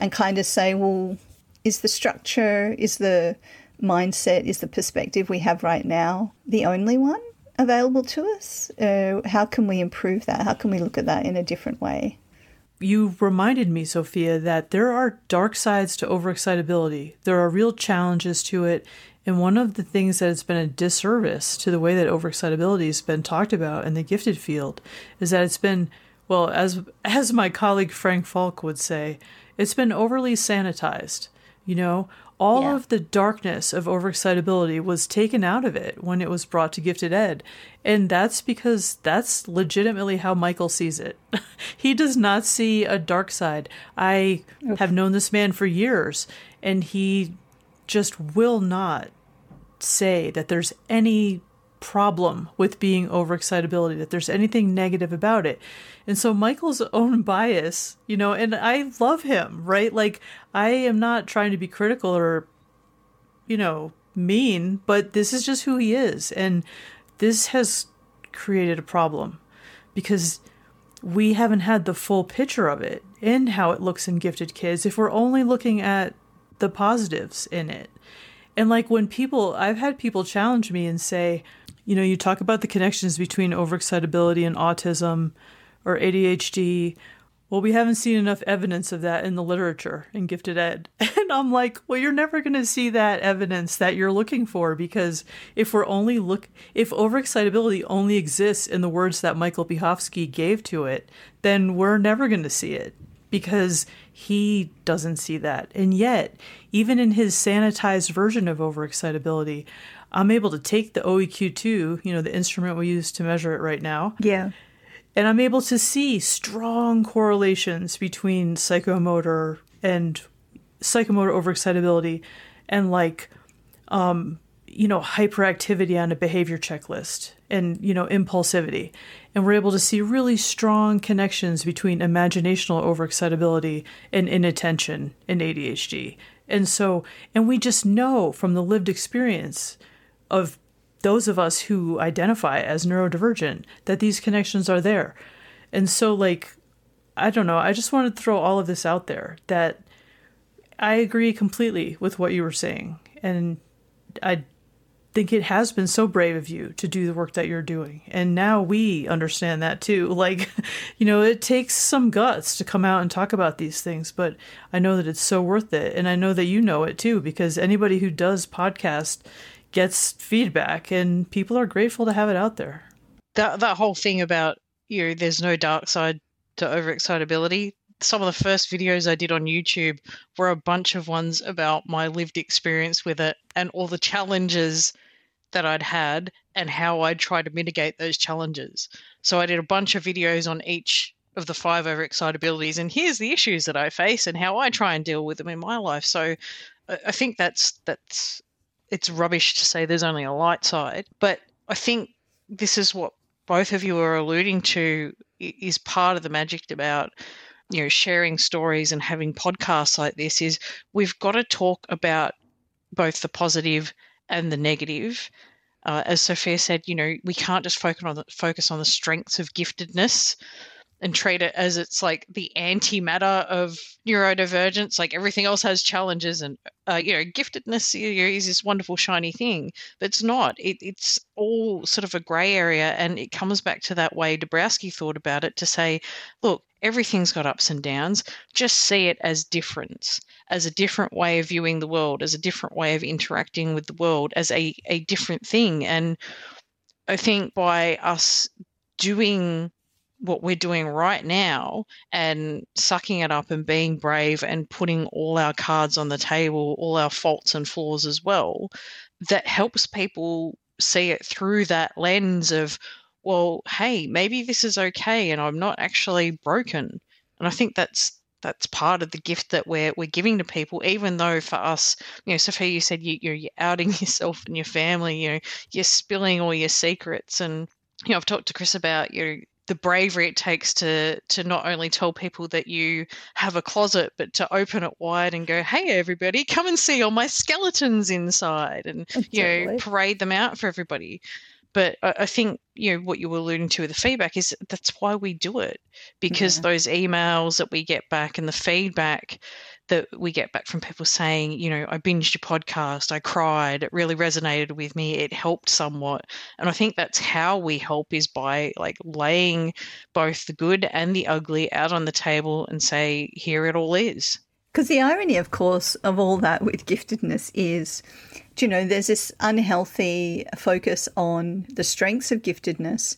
and kind of say, well, is the structure, is the mindset, is the perspective we have right now the only one available to us? Uh, how can we improve that? How can we look at that in a different way? You reminded me, Sophia, that there are dark sides to overexcitability. There are real challenges to it, and one of the things that has been a disservice to the way that overexcitability has been talked about in the gifted field is that it's been, well, as as my colleague Frank Falk would say, it's been overly sanitized. You know, all Yeah. of the darkness of overexcitability was taken out of it when it was brought to gifted ed. And that's because that's legitimately how Michael sees it. <laughs> he does not see a dark side. I have known this man for years, and he just will not say that there's any problem with being overexcitability, that there's anything negative about it. And so Michael's <laughs> own bias, you know, and I love him, right? Like I am not trying to be critical or you know, mean, but this is just who he is. And this has created a problem because we haven't had the full picture of it and how it looks in gifted kids if we're only looking at the positives in it. And like when people, I've had people challenge me and say, you know, you talk about the connections between overexcitability and autism or ADHD. Well, we haven't seen enough evidence of that in the literature in gifted ed. <laughs> And I'm like, well, you're never going to see that evidence that you're looking for because if we're only look, if overexcitability only exists in the words that Michael Piechowski gave to it, then we're never going to see it because he doesn't see that. And yet, even in his sanitized version of overexcitability, I'm able to take the OEQ2, you know, the instrument we use to measure it right now, Yeah. and I'm able to see strong correlations between psychomotor and psychomotor overexcitability and like um you know hyperactivity on a behavior checklist and you know impulsivity. And we're able to see really strong connections between imaginational overexcitability and inattention in ADHD and so and we just know from the lived experience of those of us who identify as neurodivergent that these connections are there. And so, like, I don't know, I just wanted to throw all of this out there that I agree completely with what you were saying. And I think it has been so brave of you to do the work that you're doing. And now we understand that too. <laughs> Like, you know, it takes some guts to come out and talk about these things, but I know that it's so worth it. And I know that you know it too, because anybody who does podcast gets feedback and people are grateful to have it out there. that that whole thing about you know there's no dark side to overexcitability. Some of the first videos i did on youtube were a bunch of ones about my lived experience with it and all the challenges that i'd had and how i'd try to mitigate those challenges. So i did a bunch of videos on each of the five overexcitabilities and here's the issues that i face and how i try and deal with them in my life. So i I think that's that's it's rubbish to say there's only a light side but i think this is what both of you are alluding to is part of the magic about you know sharing stories and having podcasts like this is we've got to talk about both the positive and the negative. Uh, as sophia said you know we can't just focus on the, focus on the strengths of giftedness and treat it as it's like the antimatter of neurodivergence. Like everything else has challenges and uh, you know giftedness is this wonderful shiny thing. But it's not. It, it's all sort of a gray area and it comes back to that way Dabrowski thought about it to say look everything's got ups and downs. Just see it as difference as a different way of viewing the world as a different way of interacting with the world as a, a different thing. And i think by us doing what we're doing right now and sucking it up and being brave and putting all our cards on the table, all our faults and flaws as well, that helps people see it through that lens of, well, hey, maybe this is okay and I'm not actually broken. And I think that's that's part of the gift that we're we're giving to people, even though for us, you know, Sophia, you said you, you're, you're outing <laughs> yourself and your family, you know, you're spilling all your secrets, and you know, I've talked to Chris about you the bravery it takes to to not only tell people that you have a closet, but to open it wide and go, "Hey, everybody, come and see all my skeletons inside," and <laughs> you know, parade them out for everybody. But I, I think you know what you were alluding to with the feedback is that's why we do it because Yeah. those emails that we get back and the feedback that we get back from people saying, you know, I binged your podcast, I cried, it really resonated with me, it helped somewhat. And I think that's how we help is by like laying both the good and the ugly out on the table and say, here it all is. Because the irony, of course, of all that with giftedness is, you know, there's this unhealthy focus on the strengths of giftedness,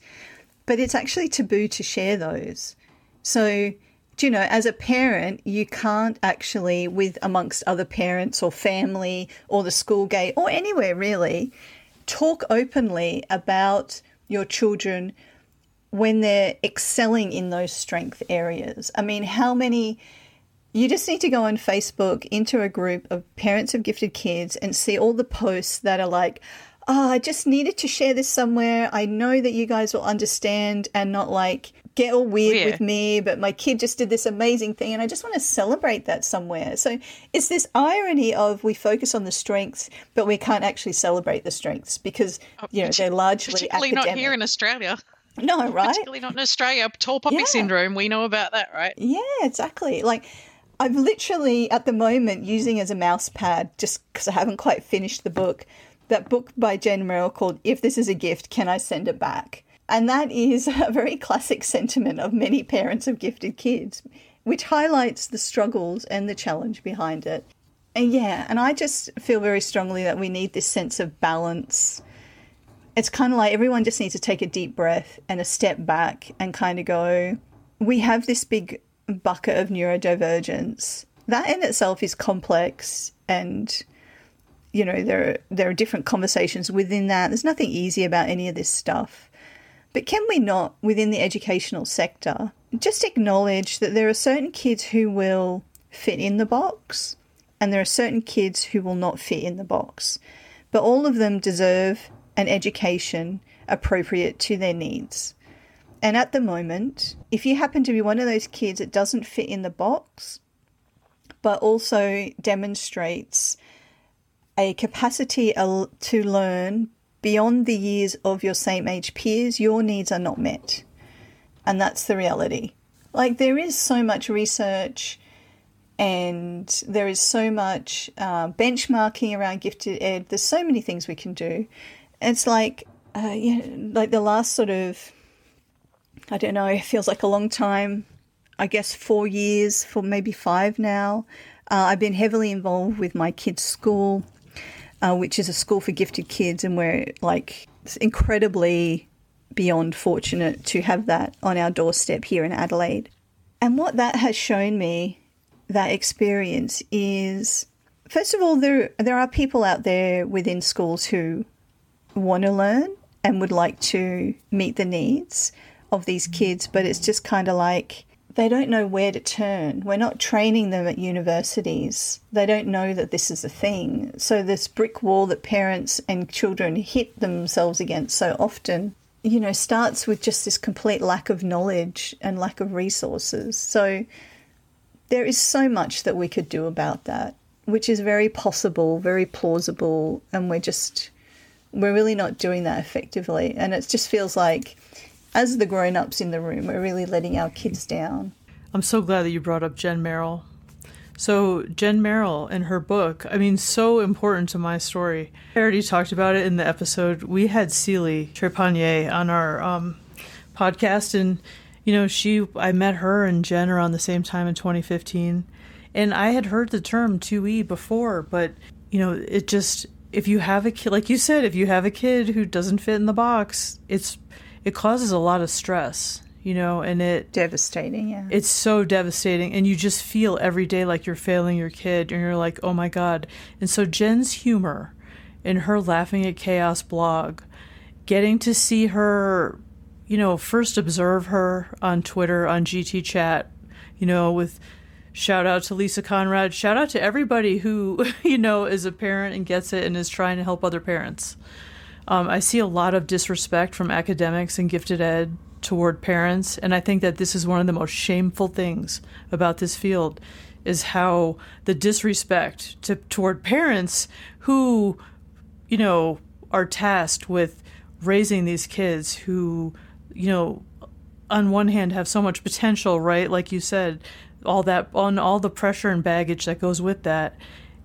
but it's actually taboo to share those. So do you know, as a parent, you can't actually, with amongst other parents or family or the school gate or anywhere really, talk openly about your children when they're excelling in those strength areas. I mean, how many you just need to go on Facebook into a group of parents of gifted kids and see all the posts that are like, oh, I just needed to share this somewhere. I know that you guys will understand and not like get all weird yeah. with me, but my kid just did this amazing thing and I just want to celebrate that somewhere. So it's this irony of we focus on the strengths, but we can't actually celebrate the strengths because, oh, you know, they're largely particularly academic. not here in Australia. No, right? Particularly not in Australia. Tall poppy yeah. syndrome, we know about that, right? Yeah, exactly. Like I'm literally at the moment using as a mouse pad just because I haven't quite finished the book. That book by Jen Merrill called If This Is a Gift, Can I Send It Back? And that is <laughs> a very classic sentiment of many parents of gifted kids, which highlights the struggles and the challenge behind it. And yeah, and I just feel very strongly that we need this sense of balance. It's kind of like everyone just needs to take a deep breath and a step back and kind of go, we have this big bucket of neurodivergence. That in itself is complex and you know there are, there are different conversations within that. There's nothing easy about any of this stuff. But can we not within the educational sector just acknowledge that there are certain kids who will fit in the box and there are certain kids who will not fit in the box. But all of them deserve an education appropriate to their needs. And at the moment, if you happen to be one of those kids that doesn't fit in the box, but also demonstrates a capacity to learn beyond the years of your same age peers, your needs are not met. And that's the reality. Like, there is so much research and there is so much uh, benchmarking around gifted ed. There's so many things we can do. It's like, uh, yeah, like the last sort of I don't know, it feels like a long time. I guess four years, for maybe five now. Uh, I've been heavily involved with my kids' school, uh, which is a school for gifted kids, and we're like incredibly beyond fortunate to have that on our doorstep here in Adelaide. And what that has shown me, that experience, is first of all, there there are people out there within schools who want to learn and would like to meet the needs of these kids, but it's just kind of like they don't know where to turn. We're not training them at universities. They don't know that this is a thing. So, this brick wall that parents and children hit themselves against so often, you know, starts with just this complete lack of knowledge and lack of resources. So, there is so much that we could do about that, which is very possible, very plausible, and we're just, we're really not doing that effectively. And it just feels like, as the grown ups in the room, we're really letting our kids down. I'm so glad that you brought up Jen Merrill. So, Jen Merrill in her book, I mean, so important to my story. I already talked about it in the episode. We had Celi Trepanier on our um, podcast, and, you know, she, I met her and Jen around the same time in 2015. And I had heard the term 2E before, but, you know, it just, if you have a kid, like you said, if you have a kid who doesn't fit in the box, it's it causes a lot of stress you know and it devastating yeah. It's so devastating and you just feel every day like you're failing your kid and you're like oh my god. And so jen's humor in her laughing at chaos blog getting to see her you know first observe her on twitter on gt chat you know with shout out to lisa conrad shout out to everybody who <laughs> you know is a parent and gets it and is trying to help other parents um, I see a lot of disrespect from academics and gifted ed toward parents, and I think that this is one of the most shameful things about this field is how the disrespect to, toward parents who, you know, are tasked with raising these kids who, you know, on one hand have so much potential, right? Like you said, all that on all the pressure and baggage that goes with that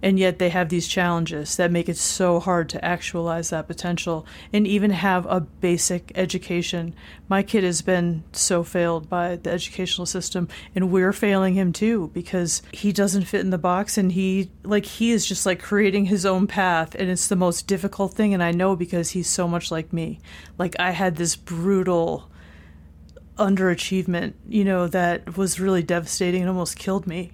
and yet they have these challenges that make it so hard to actualize that potential and even have a basic education. My kid has been so failed by the educational system and we're failing him too because he doesn't fit in the box and he like he is just like creating his own path and it's the most difficult thing and I know because he's so much like me. Like I had this brutal underachievement, you know, that was really devastating and almost killed me.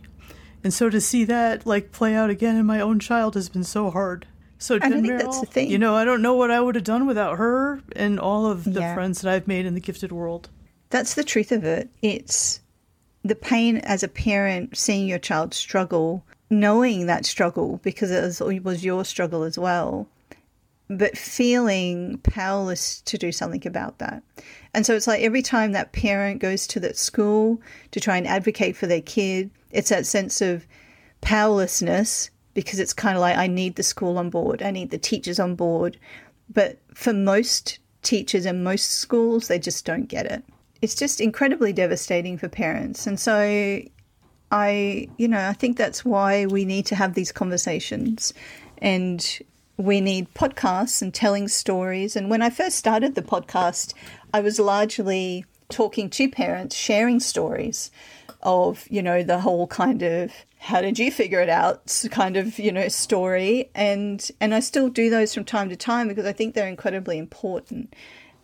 And so to see that like play out again in my own child has been so hard. So And I think Merrill, that's the thing. you know, I don't know what I would have done without her and all of the Yeah. friends that I've made in the gifted world. That's the truth of it. It's the pain as a parent seeing your child struggle, knowing that struggle because it was, it was your struggle as well, but feeling powerless to do something about that. And so it's like every time that parent goes to that school to try and advocate for their kid, it's that sense of powerlessness because it's kind of like, I need the school on board, I need the teachers on board. But for most teachers and most schools, they just don't get it. It's just incredibly devastating for parents. And so I, you know, I think that's why we need to have these conversations and we need podcasts and telling stories. And when I first started the podcast, I was largely talking to parents, sharing stories of, you know, the whole kind of how did you figure it out kind of, you know, story. And and I still do those from time to time because I think they're incredibly important.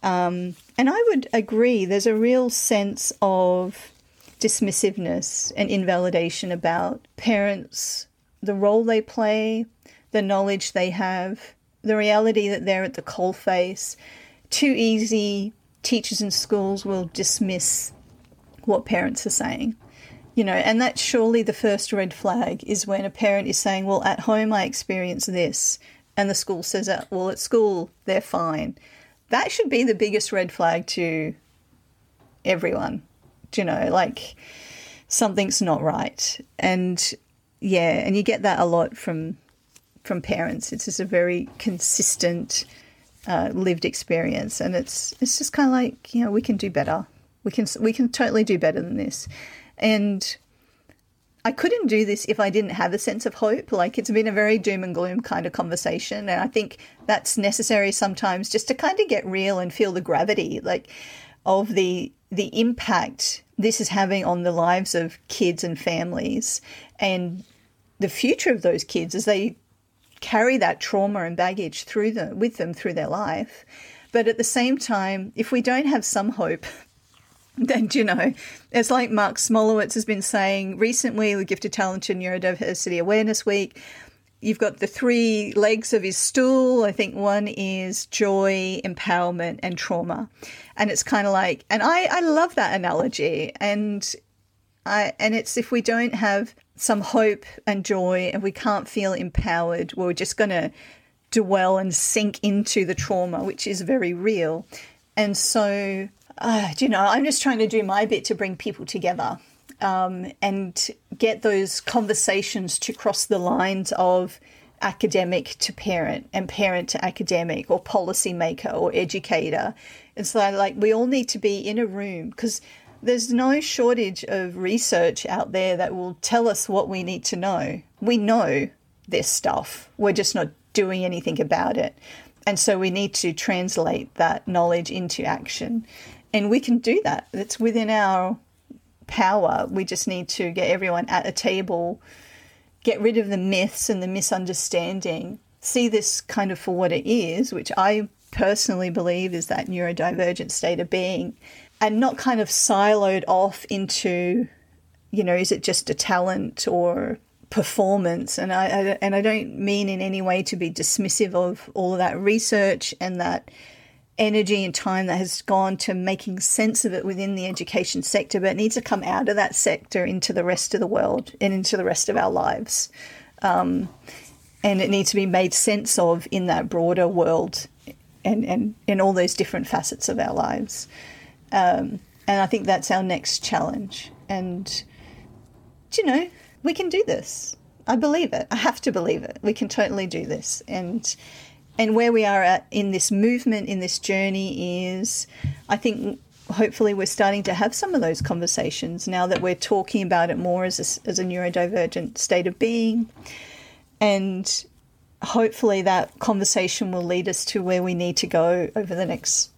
Um, and I would agree, there's a real sense of dismissiveness and invalidation about parents, the role they play, the knowledge they have, the reality that they're at the coalface. Too easy, teachers in schools will dismiss what parents are saying. You know, and that's surely the first red flag is when a parent is saying, Well, at home I experience this, and the school says that, Well, at school they're fine. That should be the biggest red flag to everyone. Do you know, like something's not right. And yeah, and you get that a lot from from parents. It's just a very consistent uh, lived experience, and it's it's just kind of like you know we can do better. We can we can totally do better than this, and I couldn't do this if I didn't have a sense of hope. Like it's been a very doom and gloom kind of conversation, and I think that's necessary sometimes just to kind of get real and feel the gravity, like of the the impact this is having on the lives of kids and families, and the future of those kids as they carry that trauma and baggage through them with them through their life. But at the same time, if we don't have some hope, <laughs> then you know, it's like Marc Smolowitz has been saying recently with Gifted Talent and Neurodiversity Awareness Week. You've got the three legs of his stool. I think one is joy, empowerment, and trauma. And it's kind of like, and I, I love that analogy. And I, and it's if we don't have some hope and joy and we can't feel empowered, we're just going to dwell and sink into the trauma, which is very real. And so, uh, you know, I'm just trying to do my bit to bring people together um, and get those conversations to cross the lines of academic to parent and parent to academic or policymaker or educator. It's like, like we all need to be in a room because there's no shortage of research out there that will tell us what we need to know. We know this stuff, we're just not doing anything about it. And so we need to translate that knowledge into action. And we can do that. It's within our power. We just need to get everyone at a table, get rid of the myths and the misunderstanding, see this kind of for what it is, which I personally believe is that neurodivergent state of being, and not kind of siloed off into, you know, is it just a talent or performance? And I, I and I don't mean in any way to be dismissive of all of that research and that energy and time that has gone to making sense of it within the education sector, but it needs to come out of that sector into the rest of the world and into the rest of our lives. Um, and it needs to be made sense of in that broader world and, and in all those different facets of our lives. Um, and I think that's our next challenge. And, you know, we can do this. I believe it. I have to believe it. We can totally do this. And and where we are at in this movement, in this journey, is I think hopefully we're starting to have some of those conversations now that we're talking about it more as a, as a neurodivergent state of being. And hopefully that conversation will lead us to where we need to go over the next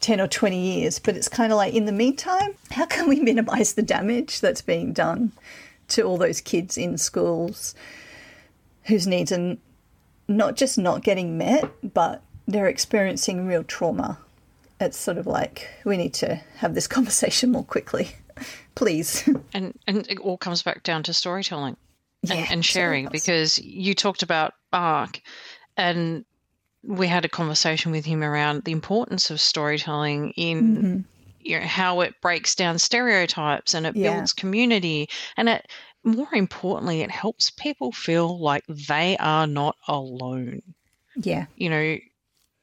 10 or 20 years. But it's kind of like, in the meantime, how can we minimize the damage that's being done to all those kids in schools whose needs are not just not getting met, but they're experiencing real trauma it's sort of like we need to have this <laughs> conversation more quickly, <laughs> please. <laughs> And and it all comes back down to storytelling Yeah, and, and sharing because you talked about Marc and we had a conversation with him around the importance of storytelling in Mm-hmm. you know how it breaks down stereotypes and it Yeah. builds community. And it more importantly it helps people feel like they are not alone. Yeah, you know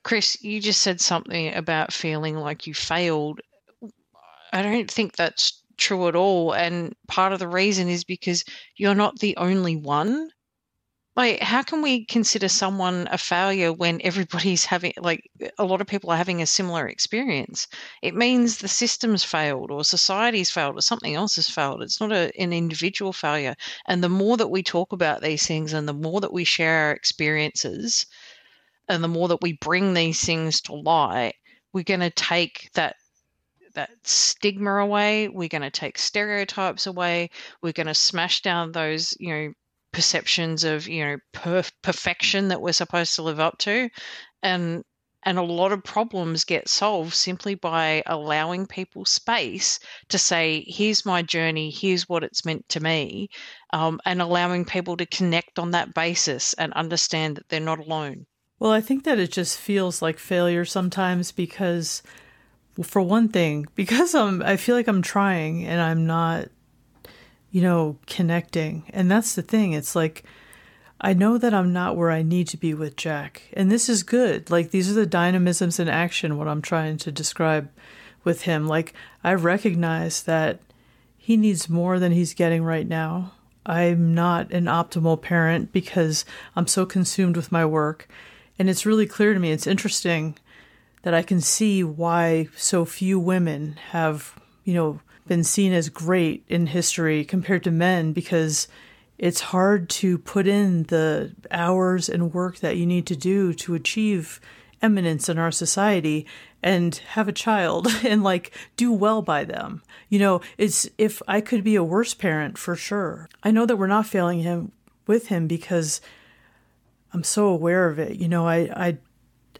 chris you just said something about feeling like you failed. I don't think that's true at all. And part of the reason is because you're not the only one like how can we consider someone a failure when everybody's having like a lot of people are having a similar experience? It means the system's failed or society's failed or something else has failed. It's not a, an individual failure. And the more that we talk about these things and the more that we share our experiences and the more that we bring these things to light we're going to take that that stigma away. We're going to take stereotypes away. We're going to smash down those you know perceptions of you know perf- perfection that we're supposed to live up to. And and a lot of problems get solved simply by allowing people space to say here's my journey here's what it's meant to me um, and allowing people to connect on that basis and understand that they're not alone. Well, I think that it just feels like failure sometimes because, well, for one thing, <laughs> because I'm, I feel like I'm trying and I'm not, you know, connecting. And that's the thing. It's like, I know that I'm not where I need to be with Jack. And this is good. Like, these are the dynamisms in action, what I'm trying to describe with him. Like, I recognize that he needs more than he's getting right now. I'm not an optimal parent because I'm so consumed with my work. And it's really clear to me, it's interesting that I can see why so few women have, you know, been seen as great in history compared to men because it's hard to put in the hours and work that you need to do to achieve eminence in our society and have a child <laughs> and like do well by them. You know, it's if I could be a worse parent for sure. I know that we're not failing him with him because I'm so aware of it. You know, I I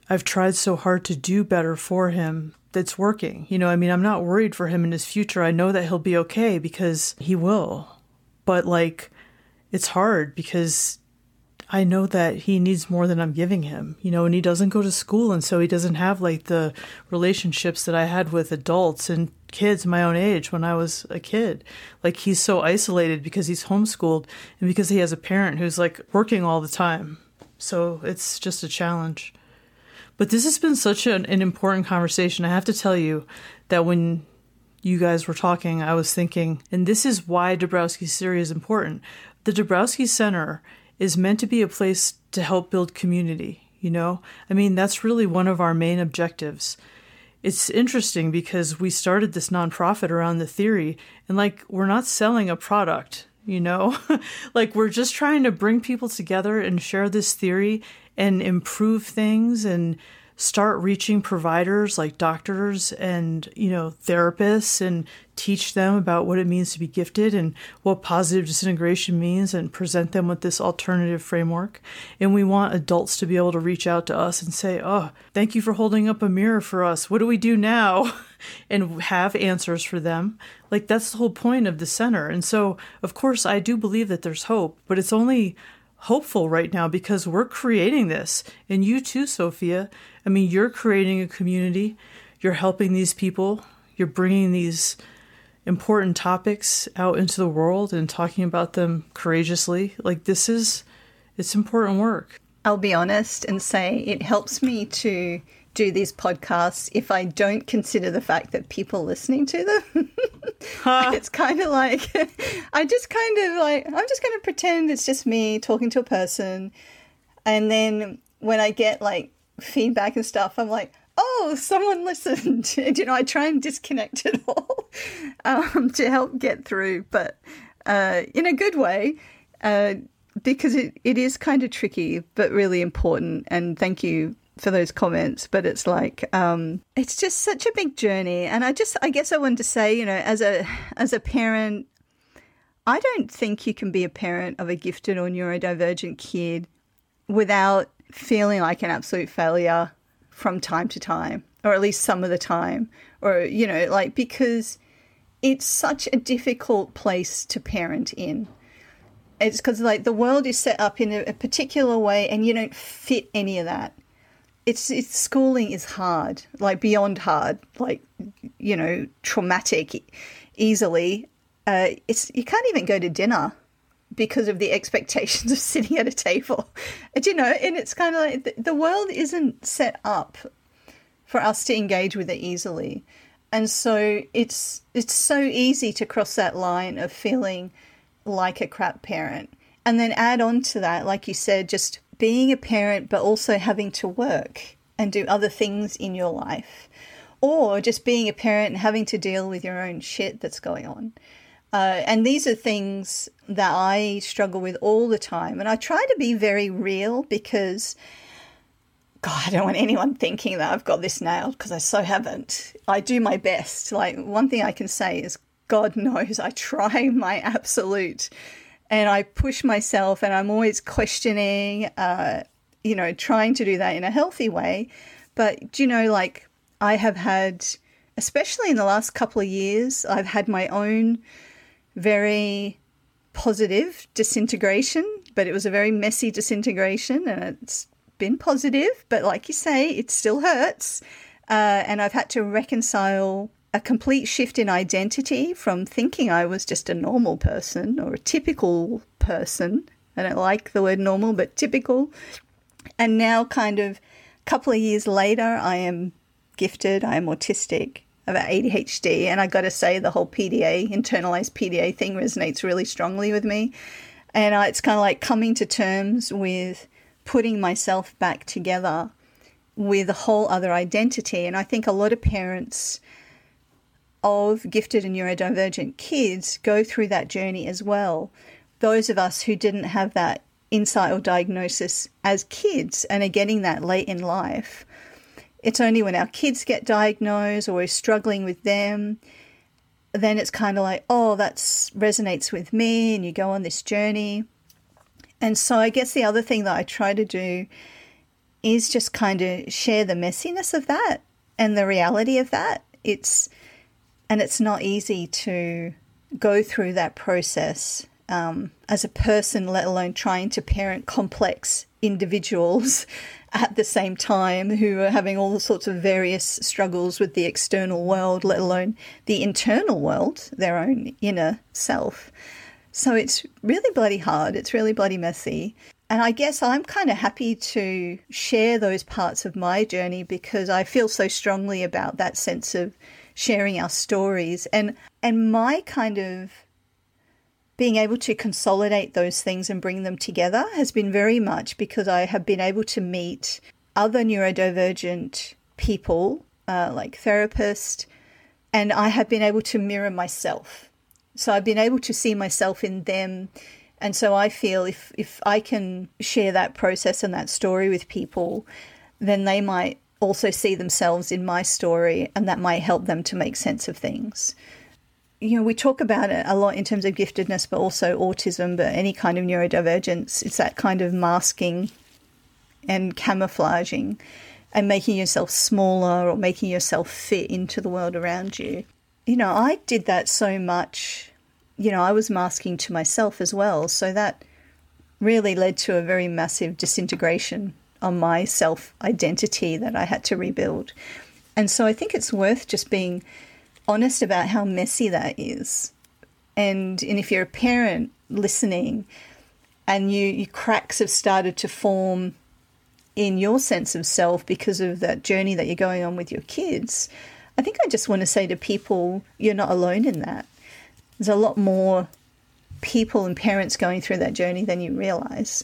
I've tried so hard to do better for him that's working. You know, I mean, I'm not worried for him in his future. I know that he'll be okay because he will. But like it's hard because I know that he needs more than I'm giving him, you know, and he doesn't go to school. And so he doesn't have like the relationships that I had with adults and kids my own age when I was a kid. Like he's so isolated because he's homeschooled and because he has a parent who's like working all the time. So it's just a challenge. But this has been such an, an important conversation. I have to tell you that when you guys were talking, I was thinking, and this is why Dabrowski's theory is important. The Dabrowski Center is meant to be a place to help build community, you know? I mean, that's really one of our main objectives. It's interesting because we started this nonprofit around the theory, and like, we're not selling a product, you know? <laughs> like, we're just trying to bring people together and share this theory and improve things and start reaching providers like doctors and you know therapists and teach them about what it means to be gifted and what positive disintegration means and present them with this alternative framework. And we want adults to be able to reach out to us and say oh thank you for holding up a mirror for us. What do we do now? <laughs> And have answers for them. Like that's the whole point of the center. And so of course i do believe that there's hope but it's only hopeful right now because we're creating this. And you too, Sophia. I mean, you're creating a community, you're helping these people, you're bringing these important topics out into the world and talking about them courageously. Like, this is, it's important work. I'll be honest and say it helps me to do these podcasts if I don't consider the fact that people listening to them. <laughs> it's kind of like <laughs> I just kind of like I'm just going to pretend it's just me talking to a person, and then when I get like feedback and stuff, I'm like, oh, someone listened. <laughs> You know, I try and disconnect it all um, to help get through, but uh, in a good way. Uh, because it, it is kind of tricky, but really important. And thank you for those comments. But it's like um, it's just such a big journey. And I just I guess I wanted to say, you know, as a as a parent, I don't think you can be a parent of a gifted or neurodivergent kid without feeling like an absolute failure from time to time. or at least some of the time, or, you know, like because it's such a difficult place to parent in. It's because, like, the world is set up in a, a particular way and you don't fit any of that it's it's schooling is hard, like beyond hard, like you know, traumatic easily. Uh, it's you can't even go to dinner because of the expectations of <laughs> sitting at a table. And, you know, and it's kind of like the, the world isn't set up for us to engage with it easily. And so it's it's so easy to cross that line of feeling like a crap parent. And then add on to that, like you said, just being a parent, but also having to work and do other things in your life, or just being a parent and having to deal with your own shit that's going on. Uh, and these are things that I struggle with all the time. And I try to be very real because, God, I don't want anyone thinking that I've got this nailed because I so haven't. I do my best. Like, one thing I can say is, God knows I try <laughs> my absolute and I push myself and I'm always questioning, uh, you know, trying to do that in a healthy way. But, do you know, like I have had, especially in the last couple of years, I've had my own very positive disintegration, but it was a very messy disintegration and it's been positive. But, like you say, it still hurts. Uh, and I've had to reconcile a complete shift in identity from thinking I was just a normal person or a typical person. I don't like the word normal, but typical. And now, kind of a couple of years later, I am gifted, I am autistic, I have ADHD. And I got to say, the whole PDA, internalized PDA thing resonates really strongly with me. And uh, it's kind of like coming to terms with putting myself back together with a whole other identity. And I think a lot of parents of gifted and neurodivergent kids go through that journey as well. Those of us who didn't have that insight or diagnosis as kids and are getting that late in life, it's only when our kids get diagnosed or we're struggling with them, then it's kind of like, oh, that resonates with me, and you go on this journey. And so I guess the other thing that I try to do is just kind of share the messiness of that and the reality of that. It's and it's not easy to go through that process um, as a person, let alone trying to parent complex individuals <laughs> at the same time who are having all sorts of various struggles with the external world, let alone the internal world, their own inner self. So it's really bloody hard. It's really bloody messy. And I guess I'm kind of happy to share those parts of my journey because I feel so strongly about that sense of sharing our stories and and my kind of being able to consolidate those things and bring them together has been very much because I have been able to meet other neurodivergent people, uh, like therapists, and I have been able to mirror myself. So I've been able to see myself in them. And so I feel if, if I can share that process and that story with people, then they might also see themselves in my story and that might help them to make sense of things. You know, we talk about it a lot in terms of giftedness, but also autism, but any kind of neurodivergence. It's that kind of masking and camouflaging and making yourself smaller or making yourself fit into the world around you. You know, I did that so much. You know, I was masking to myself as well. So that really led to a very massive disintegration on my self identity that I had to rebuild. And so I think it's worth just being honest about how messy that is. And, and if you're a parent listening and you, you cracks have started to form in your sense of self because of that journey that you're going on with your kids, I think I just want to say to people, you're not alone in that. There's a lot more people and parents going through that journey than you realize.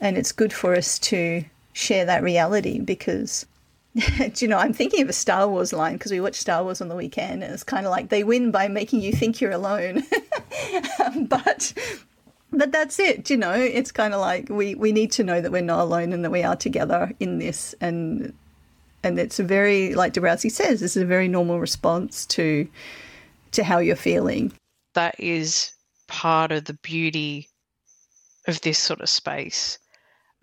And it's good for us to share that reality because <laughs> you know, I'm thinking of a Star Wars line because we watched Star Wars on the weekend, and it's kind of like they win by making you think you're alone. <laughs> but but that's it. You know, it's kind of like we we need to know that we're not alone and that we are together in this, and and it's a very like Dabrowski says, this is a very normal response to to how you're feeling. That is part of the beauty of this sort of space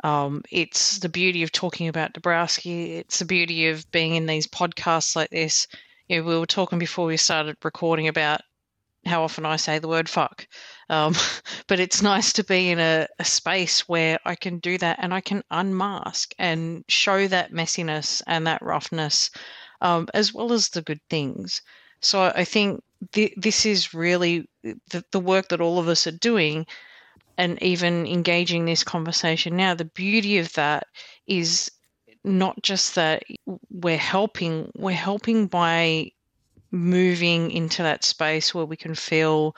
Um, it's the beauty of talking about Dabrowski. It's the beauty of being in these podcasts like this. You know, we were talking before we started recording about how often I say the word fuck. Um, <laughs> but it's nice to be in a, a, space where I can do that and I can unmask and show that messiness and that roughness, um, as well as the good things. So I think th- this is really the, the work that all of us are doing and even engaging this conversation now. The beauty of that is not just that we're helping, we're helping by moving into that space where we can feel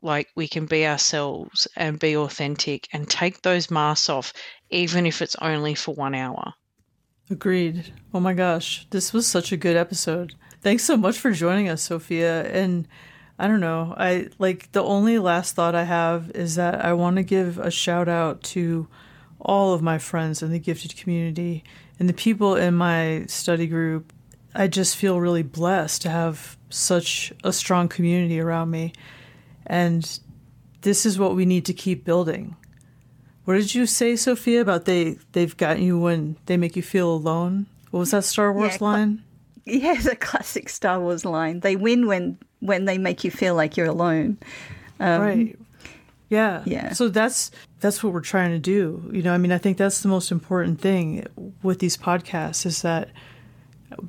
like we can be ourselves and be authentic and take those masks off, even if it's only for one hour. Agreed. Oh my gosh, this was such a good episode. Thanks so much for joining us, Sophia. And I don't know, I like the only last thought I have is that I want to give a shout out to all of my friends in the gifted community and the people in my study group I just feel really blessed to have such a strong community around me. And this is what we need to keep building. What did you say, Sophia, about they they've got you when they make you feel alone? What was that Star Wars yeah, line? <laughs> Yeah, the classic Star Wars line. They win when when they make you feel like you're alone. Um, right. Yeah. Yeah. So that's that's what we're trying to do. You know, I mean, I think that's the most important thing with these podcasts is that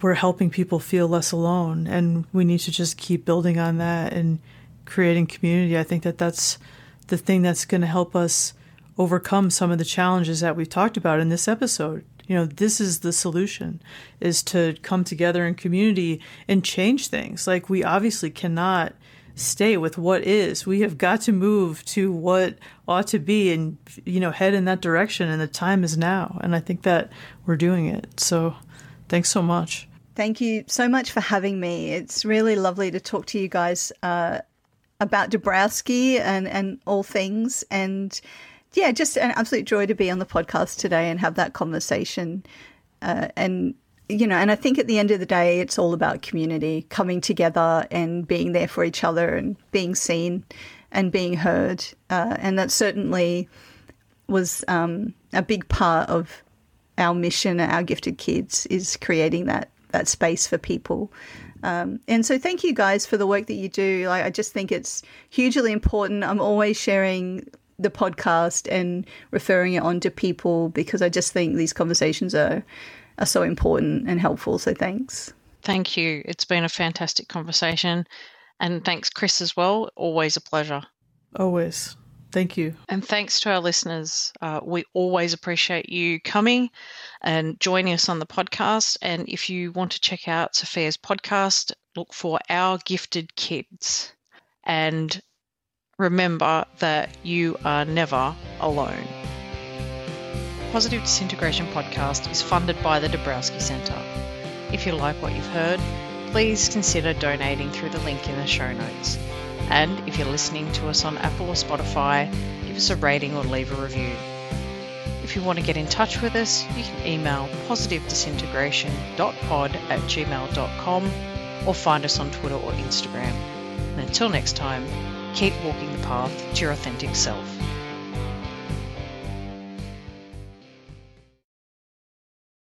we're helping people feel less alone and we need to just keep building on that and creating community i think that that's the thing that's going to help us overcome some of the challenges that we've talked about in this episode you know this is the solution is to come together in community and change things like we obviously cannot stay with what is we have got to move to what ought to be and you know head in that direction and the time is now and i think that we're doing it so Thanks so much. Thank you so much for having me. It's really lovely to talk to you guys uh, about Dabrowski and, and all things. And yeah, just an absolute joy to be on the podcast today and have that conversation. Uh, and, you know, and I think at the end of the day, it's all about community coming together and being there for each other and being seen and being heard. Uh, and that certainly was um, a big part of our mission our gifted kids is creating that that space for people. Um, and so thank you guys for the work that you do. Like, I just think it's hugely important. I'm always sharing the podcast and referring it on to people because I just think these conversations are are so important and helpful. So thanks. Thank you. It's been a fantastic conversation. And thanks, Chris, as well. Always a pleasure. Always. Thank you. And thanks to our listeners. Uh, we always appreciate you coming and joining us on the podcast. And if you want to check out Sophia's podcast, look for Our Gifted Kids. And remember that you are never alone. Positive Disintegration Podcast is funded by the Dabrowski Centre. If you like what you've heard, please consider donating through the link in the show notes. And if you're listening to us on Apple or Spotify, give us a rating or leave a review. If you want to get in touch with us, you can email positivedisintegration.pod at gmail.com or find us on Twitter or Instagram. And until next time, keep walking the path to your authentic self.